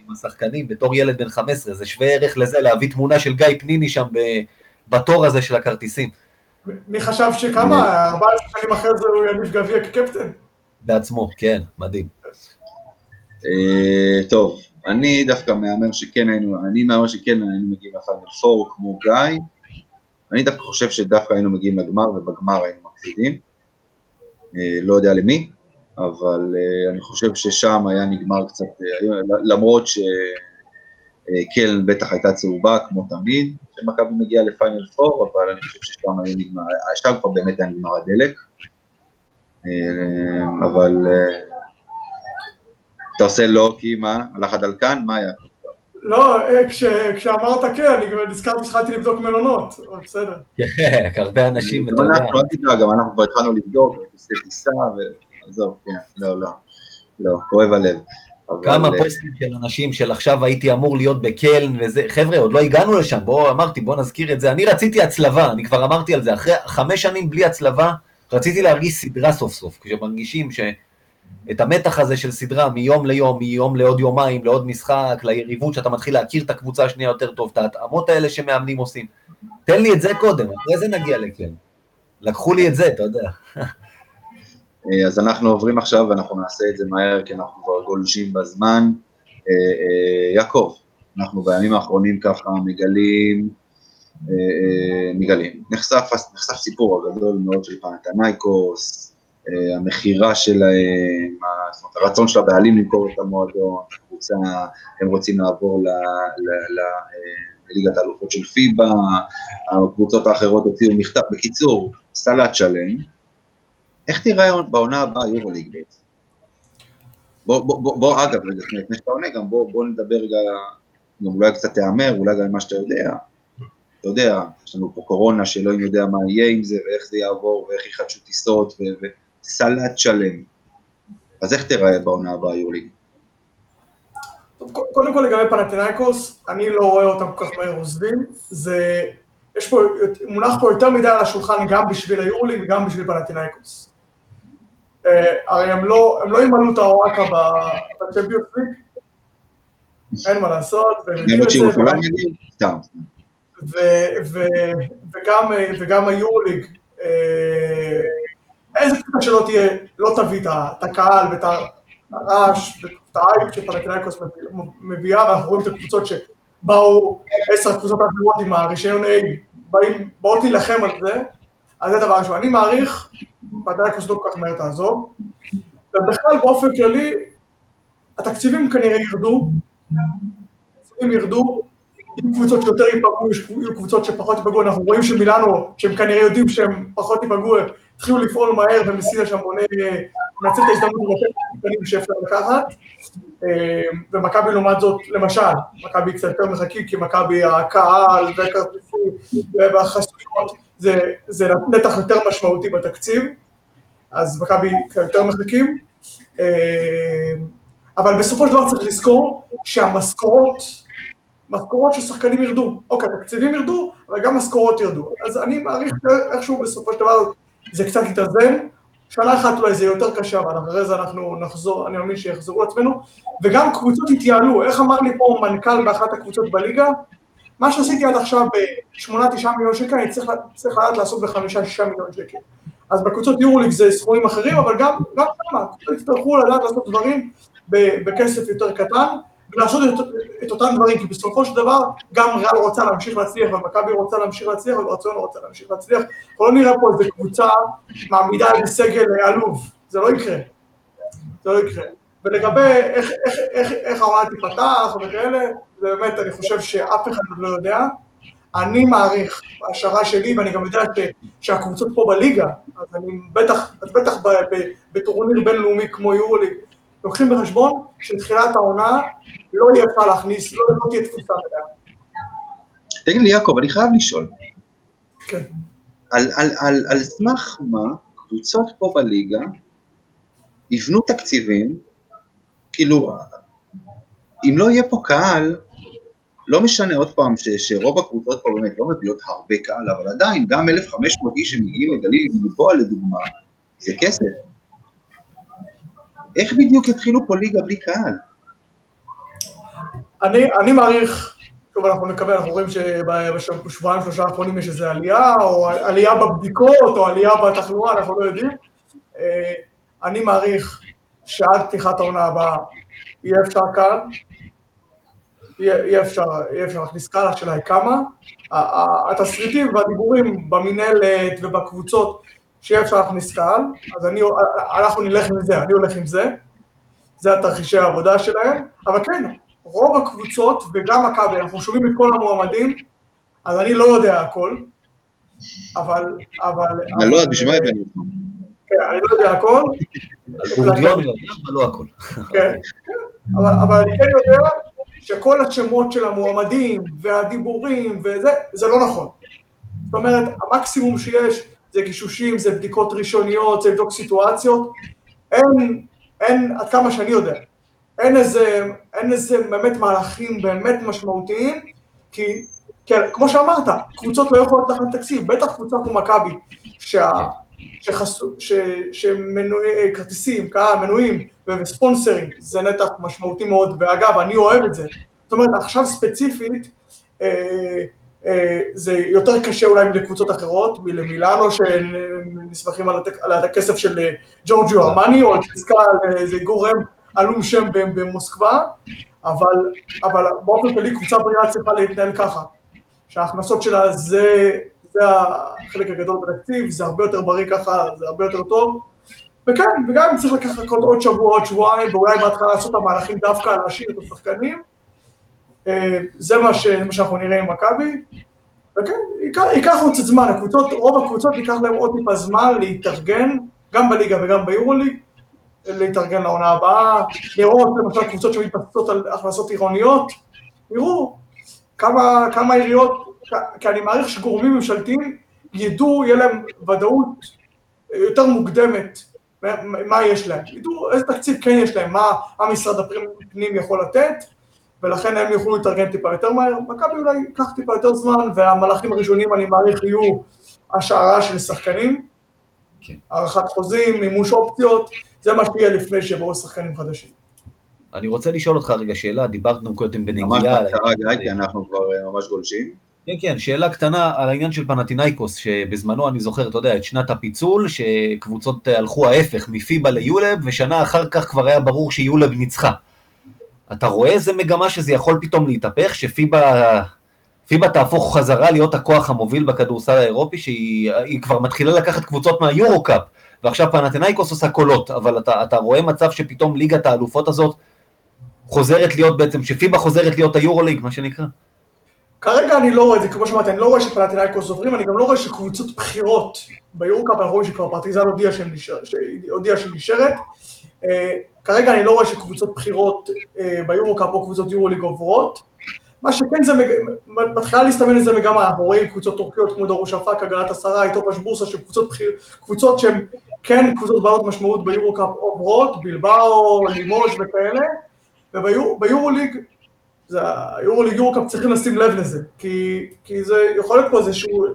C: עם השחקנים בתור ילד בן 15, זה שווה ערך לזה להביא תמונה של גיא פניני שם בתור הזה של הכרטיסים,
B: מי חשב שכמה, 14 שנים אחרי זה הוא יניף גביע כקפטן?
C: בעצמו, כן, מדהים.
A: אה, טוב, אני דווקא מהמר שכן היינו, אני מהמר שכן היינו מגיעים לפיינל פור כמו גיא. אני דווקא חושב שדווקא היינו מגיעים לגמר, ובגמר היינו מפסידים. אה, לא יודע למי, אבל אה, אני חושב ששם היה נגמר קצת, אה, למרות שקלן בטח הייתה צהובה, כמו תמיד, שמכבי מגיעה לפיינל פור, אבל אני חושב ששם היה נגמר, שם כבר באמת היה נגמר הדלק. אה, אבל אה, אתה עושה לא, כי מה? הלך הדלקן? מה היה?
B: לא, אה, כש- כשאמרת כן, אני כבר נזכרתי שהתחלתי לבדוק מלונות, אבל בסדר.
C: כן, הרבה אנשים, אתה יודע.
A: אנחנו, אל תדאג, גם אנחנו כבר התחלנו לבדוק, כרטיסי טיסה, ועזוב, כן, לא, לא, לא, כואב הלב.
C: כמה פוסטים של אנשים של עכשיו הייתי אמור להיות בקלן וזה, חבר'ה, עוד לא הגענו לשם, בואו, אמרתי, בואו נזכיר את זה. אני רציתי הצלבה, אני כבר אמרתי על זה, אחרי חמש שנים בלי הצלבה, רציתי להרגיש סדרה סוף סוף, כשמרגישים שאת המתח הזה של סדרה מיום ליום, מיום לעוד יומיים, לעוד משחק, ליריבות, שאתה מתחיל להכיר את הקבוצה השנייה יותר טוב, את ההתאמות האלה שמאמנים עושים. תן לי את זה קודם, אחרי זה נגיע לקלן. לקחו לי את זה, אתה יודע.
A: אה, אז אנחנו עוברים עכשיו, ואנחנו נעשה את זה מהר, כי אנחנו כבר גולשים בזמן. אה, אה, יעקב, אנחנו בימים האחרונים ככה מגלים, מגלים. נחשף, נחשף סיפור הגדול מאוד של פנתנייקוס, אה, המכירה שלהם, זאת אומרת, הרצון של הבעלים למכור את המועדון, הקבוצה, הם רוצים לעבור ל- ל- ל- אה, לליגת האלופות של פיבה, הקבוצות האחרות הוציאו מכתב. בקיצור, סלט שלם. איך תראה בעונה הבאה יורוליג בעצם? בוא, בוא, אגב, לפני שאתה עונה, גם בוא, בוא נדבר רגע, אולי קצת תהמר, אולי גם מה שאתה יודע. אתה יודע, יש לנו פה קורונה שאלוהים יודע מה יהיה עם זה, ואיך זה יעבור, ואיך יחדשו טיסות, וסלט שלם. אז איך תראה בעונה הבאה
B: ק- קודם כל לגבי פנתנאיקוס, אני לא רואה אותם כל כך מהר עוזבים, זה, יש פה, מונח פה יותר מדי על השולחן גם בשביל היורליג וגם בשביל פנתנאיקוס. אה, הרי הם לא, הם לא ימלאו את האורקה בצ'מפיונס ליג, אין מה לעשות, את זה,
A: שירושלים יגיעו? סתם.
B: ו- ו- וגם, וגם היורליג, אה, איזה קבוצה שלא תהיה, לא תביא את הקהל ואת הרעש ואת האייפ שפנתנאיקוס מביא- מביאה, ואנחנו רואים את הקבוצות שבאו, עשר הקבוצות האחרות עם הרישיון A, באים- באות להילחם על זה, אז זה דבר ראשון. אני מעריך, פנתנאיקוס לא כל כך מהר תעזוב, ובכלל באופן כללי, התקציבים כנראה ירדו, התקציבים ירדו, יהיו קבוצות שיותר ייפגעו, יהיו קבוצות שפחות ייפגעו, אנחנו רואים שמילאנו, שהם כנראה יודעים שהם פחות ייפגעו, התחילו לפעול מהר ומסילה שם בונה, מנצל את ההזדמנות ולתת קטנים שאפשר לקחת. אה, ומכבי לעומת זאת, למשל, מכבי קצת יותר מחכים, כי מכבי הקהל והכרטיסים והחסויות, זה, נתח יותר משמעותי בתקציב, אז מכבי קצת יותר מחכים. אה, אבל בסופו של דבר צריך לזכור שהמשכורות, משכורות של שחקנים ירדו. אוקיי, תקציבים ירדו, אבל גם משכורות ירדו. אז אני מעריך איכשהו בסופו של דבר זה קצת יתאזן. שנה אחת אולי זה יותר קשה, אבל אחרי זה אנחנו נחזור, אני מאמין שיחזרו לעצמנו. וגם קבוצות יתייעלו. איך אמר לי פה מנכ"ל באחת הקבוצות בליגה? מה שעשיתי עד עכשיו ב-8-9 מיליון שקל, אני צריך, צריך לדעת לעשות ב-5-6 מיליון שקל. אז בקבוצות יורוליג זה סכומים אחרים, אבל גם, גם שם, יצטרכו לדעת לעשות דברים בכסף יותר קטן, ולעשות את, את אותם דברים, כי בסופו של דבר גם ריאל רוצה להמשיך להצליח, ומכבי רוצה להמשיך להצליח, וברצון רוצה להמשיך להצליח. אנחנו לא נראה פה איזה קבוצה מעמידה איזה סגל עלוב, זה לא יקרה. זה לא יקרה. ולגבי איך, איך, איך, איך העונה תיפתח וכאלה, זה באמת, אני חושב שאף אחד לא יודע. אני מעריך, בהשערה שלי, ואני גם יודע ש, שהקבוצות פה בליגה, אז אני בטח, אז בטח בטורניר בינלאומי כמו יורוליג, לוקחים בחשבון שתחילת העונה לא יהיה אפשר להכניס, לא, לא תהיה תפוסה מלאה.
A: תגיד לי, יעקב, אני חייב לשאול.
B: כן.
A: על, על, על, על סמך מה קבוצות פה בליגה יבנו תקציבים, כאילו, אם לא יהיה פה קהל, לא משנה עוד פעם ש, שרוב הקבוצות פה באמת לא מביאות הרבה קהל, אבל עדיין, גם 1,500 איש שמגיעים לגליל מפה לדוגמה, זה כסף. איך בדיוק יתחילו פה ליגה בלי קהל?
B: אני, אני מעריך, טוב, אנחנו נקווה, אנחנו רואים שבשבועיים שלושה האחרונים יש איזו עלייה, או עלייה בבדיקות, או עלייה בתחלואה, אנחנו לא יודעים. אה, אני מעריך שעד פתיחת העונה הבאה יהיה אפשר קהל, יהיה אפשר, יהיה אפשר להכניס קהל, השאלה היא כמה. התסריטים והדיבורים במינהלת ובקבוצות, שיהיה אפשר להכניס קהל, אז אני, אנחנו נלך עם זה, אני הולך עם זה, זה התרחישי העבודה שלהם, אבל כן, רוב הקבוצות, וגם מכבי, אנחנו שומעים את כל המועמדים, אז אני לא יודע הכל, אבל... אבל...
A: אני לא יודע, בשביל מה הבאנו
B: כן, אני לא יודע הכל.
C: לא הכל.
B: כן, אבל אני כן יודע שכל השמות של המועמדים והדיבורים וזה, זה לא נכון. זאת אומרת, המקסימום שיש זה גישושים, זה בדיקות ראשוניות, זה לבדוק סיטואציות. אין, אין, עד כמה שאני יודע, אין איזה, אין איזה באמת מהלכים באמת משמעותיים, כי, כי כמו שאמרת, קבוצות לא יכולות לקחת תקציב, בטח קבוצה כמו מכבי, שמנועי כרטיסים, קהל, מנויים וספונסרים, זה נתח משמעותי מאוד, ואגב, אני אוהב את זה. זאת אומרת, עכשיו ספציפית, אה, זה יותר קשה אולי לקבוצות אחרות, מלמילאנו, שנסמכים על הכסף של אה, ג'ורג'ו ארמני, או על צ'סקה, איזה גורם עלום שם במוסקבה, אבל, אבל באופן כללי קבוצה בריאה צריכה להתנהל ככה, שההכנסות שלה זה, זה החלק הגדול בתקציב, זה הרבה יותר בריא ככה, זה הרבה יותר טוב, וכן, וגם צריך לקחת עוד שבוע, עוד שבועיים, ואולי בהתחלה לעשות את המהלכים דווקא להשאיר את השחקנים, אה, זה מה, ש, מה שאנחנו נראה עם מכבי, וכן, ייקח, ייקח עוד קצת זמן, הקבוצות, רוב הקבוצות ייקח להם עוד טיפה זמן להתארגן, גם בליגה וגם ביורוליג, להתארגן לעונה הבאה, לראות למשל קבוצות שמתבססות על הכנסות עירוניות, יראו כמה, כמה עיריות, כי אני מעריך שגורמים ממשלתיים ידעו, יהיה להם ודאות יותר מוקדמת מה יש להם, ידעו איזה תקציב כן יש להם, מה המשרד הפנים יכול לתת, ולכן הם יוכלו להתארגן טיפה יותר מהר. מכבי אולי ייקח טיפה יותר זמן, והמהלכים הראשונים אני מעריך יהיו השערה של שחקנים, כן. חוזים, מימוש אופציות, זה מה שיהיה לפני שיבואו שחקנים חדשים.
C: אני רוצה לשאול אותך רגע שאלה, דיברנו קודם בנגיעה... ממש
A: קצרה, גיא, כי אנחנו כבר אה, ממש גולשים.
C: כן, כן, שאלה קטנה על העניין של פנטינאיקוס, שבזמנו אני זוכר, אתה יודע, את שנת הפיצול, שקבוצות אה, הלכו ההפך, מפיבה ליולב, ושנה אחר כך כבר היה ברור שיולב ניצחה. אתה רואה איזה מגמה שזה יכול פתאום להתהפך, שפיבה פיבה תהפוך חזרה להיות הכוח המוביל בכדורסל האירופי, שהיא כבר מתחילה לקחת קבוצות מהיורו-קאפ, ועכשיו פנתנאיקוס עושה קולות, אבל אתה, אתה רואה מצב שפתאום ליגת האלופות הזאת חוזרת להיות בעצם, שפיבה חוזרת להיות היורו-ליג, מה שנקרא.
B: כרגע אני לא רואה את זה, כמו שאמרתי, אני לא רואה שפנתנאיקוס עוברים, אני גם לא רואה שקבוצות בחירות ביורו-קאפ, אנחנו רואים שכבר פרטיזן הודיע שהיא נשארת. כרגע אני לא רואה שקבוצות בחירות אה, ביורו-קאפ או קבוצות יורו-ליג עוברות. מה שכן זה, מתחילה להסתמן איזה מגמה, אנחנו רואים קבוצות טורקיות כמו דורו שפק, הגנת עשרה, טופש בורסה, שקבוצות בחיר, קבוצות שהן כן קבוצות בעלות משמעות ביורו-קאפ עוברות, בלבאו, לימוש וכאלה, וביורו-ליג, היורו-ליג יורו-קאפ צריכים לשים לב לזה, כי, כי זה יכול להיות פה איזשהו,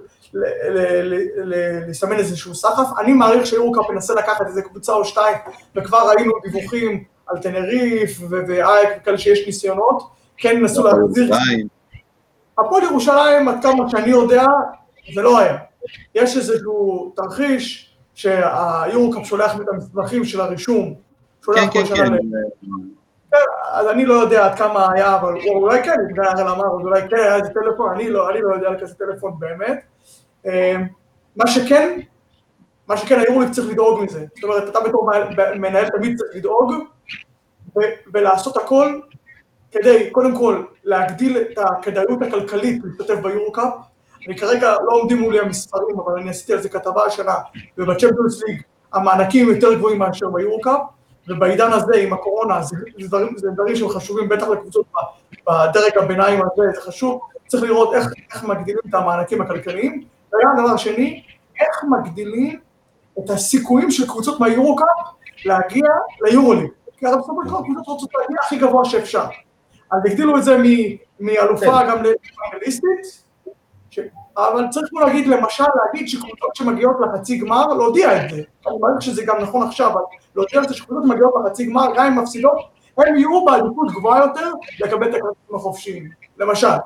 B: לסמן איזשהו סחף, אני מעריך שיורוקאפ ינסה לקחת איזה קבוצה או שתיים, וכבר ראינו דיווחים על טנריף ואייק כאלה שיש ניסיונות, כן ינסו להחזיר. הפועל ירושלים, עד כמה שאני יודע, זה לא היה. יש איזשהו תרחיש שהיורוקאפ שולח את המסמכים של הרישום,
A: שולח כן, כל כן, שנה כן.
B: כן. אז אני לא יודע עד כמה היה, אבל אולי כן, גיא הראל אמר, אולי כן, היה איזה טלפון, אני לא, אני לא יודע על כזה טלפון באמת. אה, מה שכן, מה שכן היורוליג צריך לדאוג מזה. זאת אומרת, אתה בתור מנהל תמיד צריך לדאוג ולעשות הכל כדי, קודם כל, להגדיל את הכדאיות הכלכלית להשתתף ביורו-קאפ. אני כרגע לא עומדים מולי המספרים, אבל אני עשיתי על זה כתבה השנה, ובצ'מפיונס ליג המענקים יותר גבוהים מאשר ביורו-קאפ, ובעידן הזה, עם הקורונה, זה, זה, דברים, זה דברים שהם חשובים, בטח לקבוצות בדרג הביניים הזה, זה חשוב, צריך לראות איך, איך מגדילים את המענקים הכלכליים. וגם דבר שני, איך מגדילים את הסיכויים של קבוצות מהיורו-קאפ להגיע ליורוליג. כי הרי בסופו של דבר קבוצות רוצות להגיע הכי גבוה שאפשר. אז הגדילו את זה מאלופה גם לפאנליסטית, ש... אבל צריך פה להגיד, למשל, להגיד שקבוצות שמגיעות לחצי גמר, להודיע את זה. אני מעריך שזה גם נכון עכשיו, אבל להודיע את זה שקבוצות שמגיעות לחצי גמר, גם אם מפסידות, הם יהיו בעדיפות גבוהה יותר לקבל את הכרטיסים החופשיים, למשל.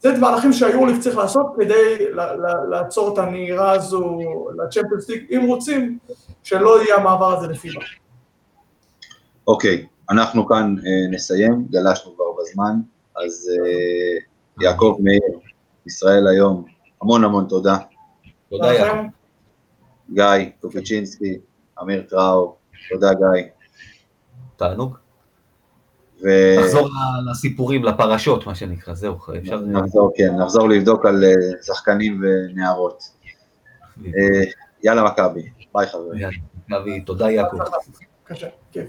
B: זה מהלכים שהיורליג צריך לעשות כדי לעצור את הנהירה הזו לצ'מפיונס ליג, אם רוצים, שלא יהיה המעבר הזה לפיבה.
A: אוקיי, אנחנו כאן אה, נסיים, גלשנו כבר בזמן, אז אה, יעקב מאיר, ישראל היום, המון המון תודה.
C: תודה יעקב.
A: גיא קופיצ'ינסקי, אמיר טראו, תודה גיא.
C: תענוג.
A: ו...
C: נחזור לסיפורים, לפרשות, מה שנקרא, זהו, אפשר...
A: נחזור, כן, נחזור לבדוק על אה, שחקנים ונערות. אה, יאללה מכבי, ביי חברים.
C: מכבי, תודה יעקב.
B: קשה, כיף.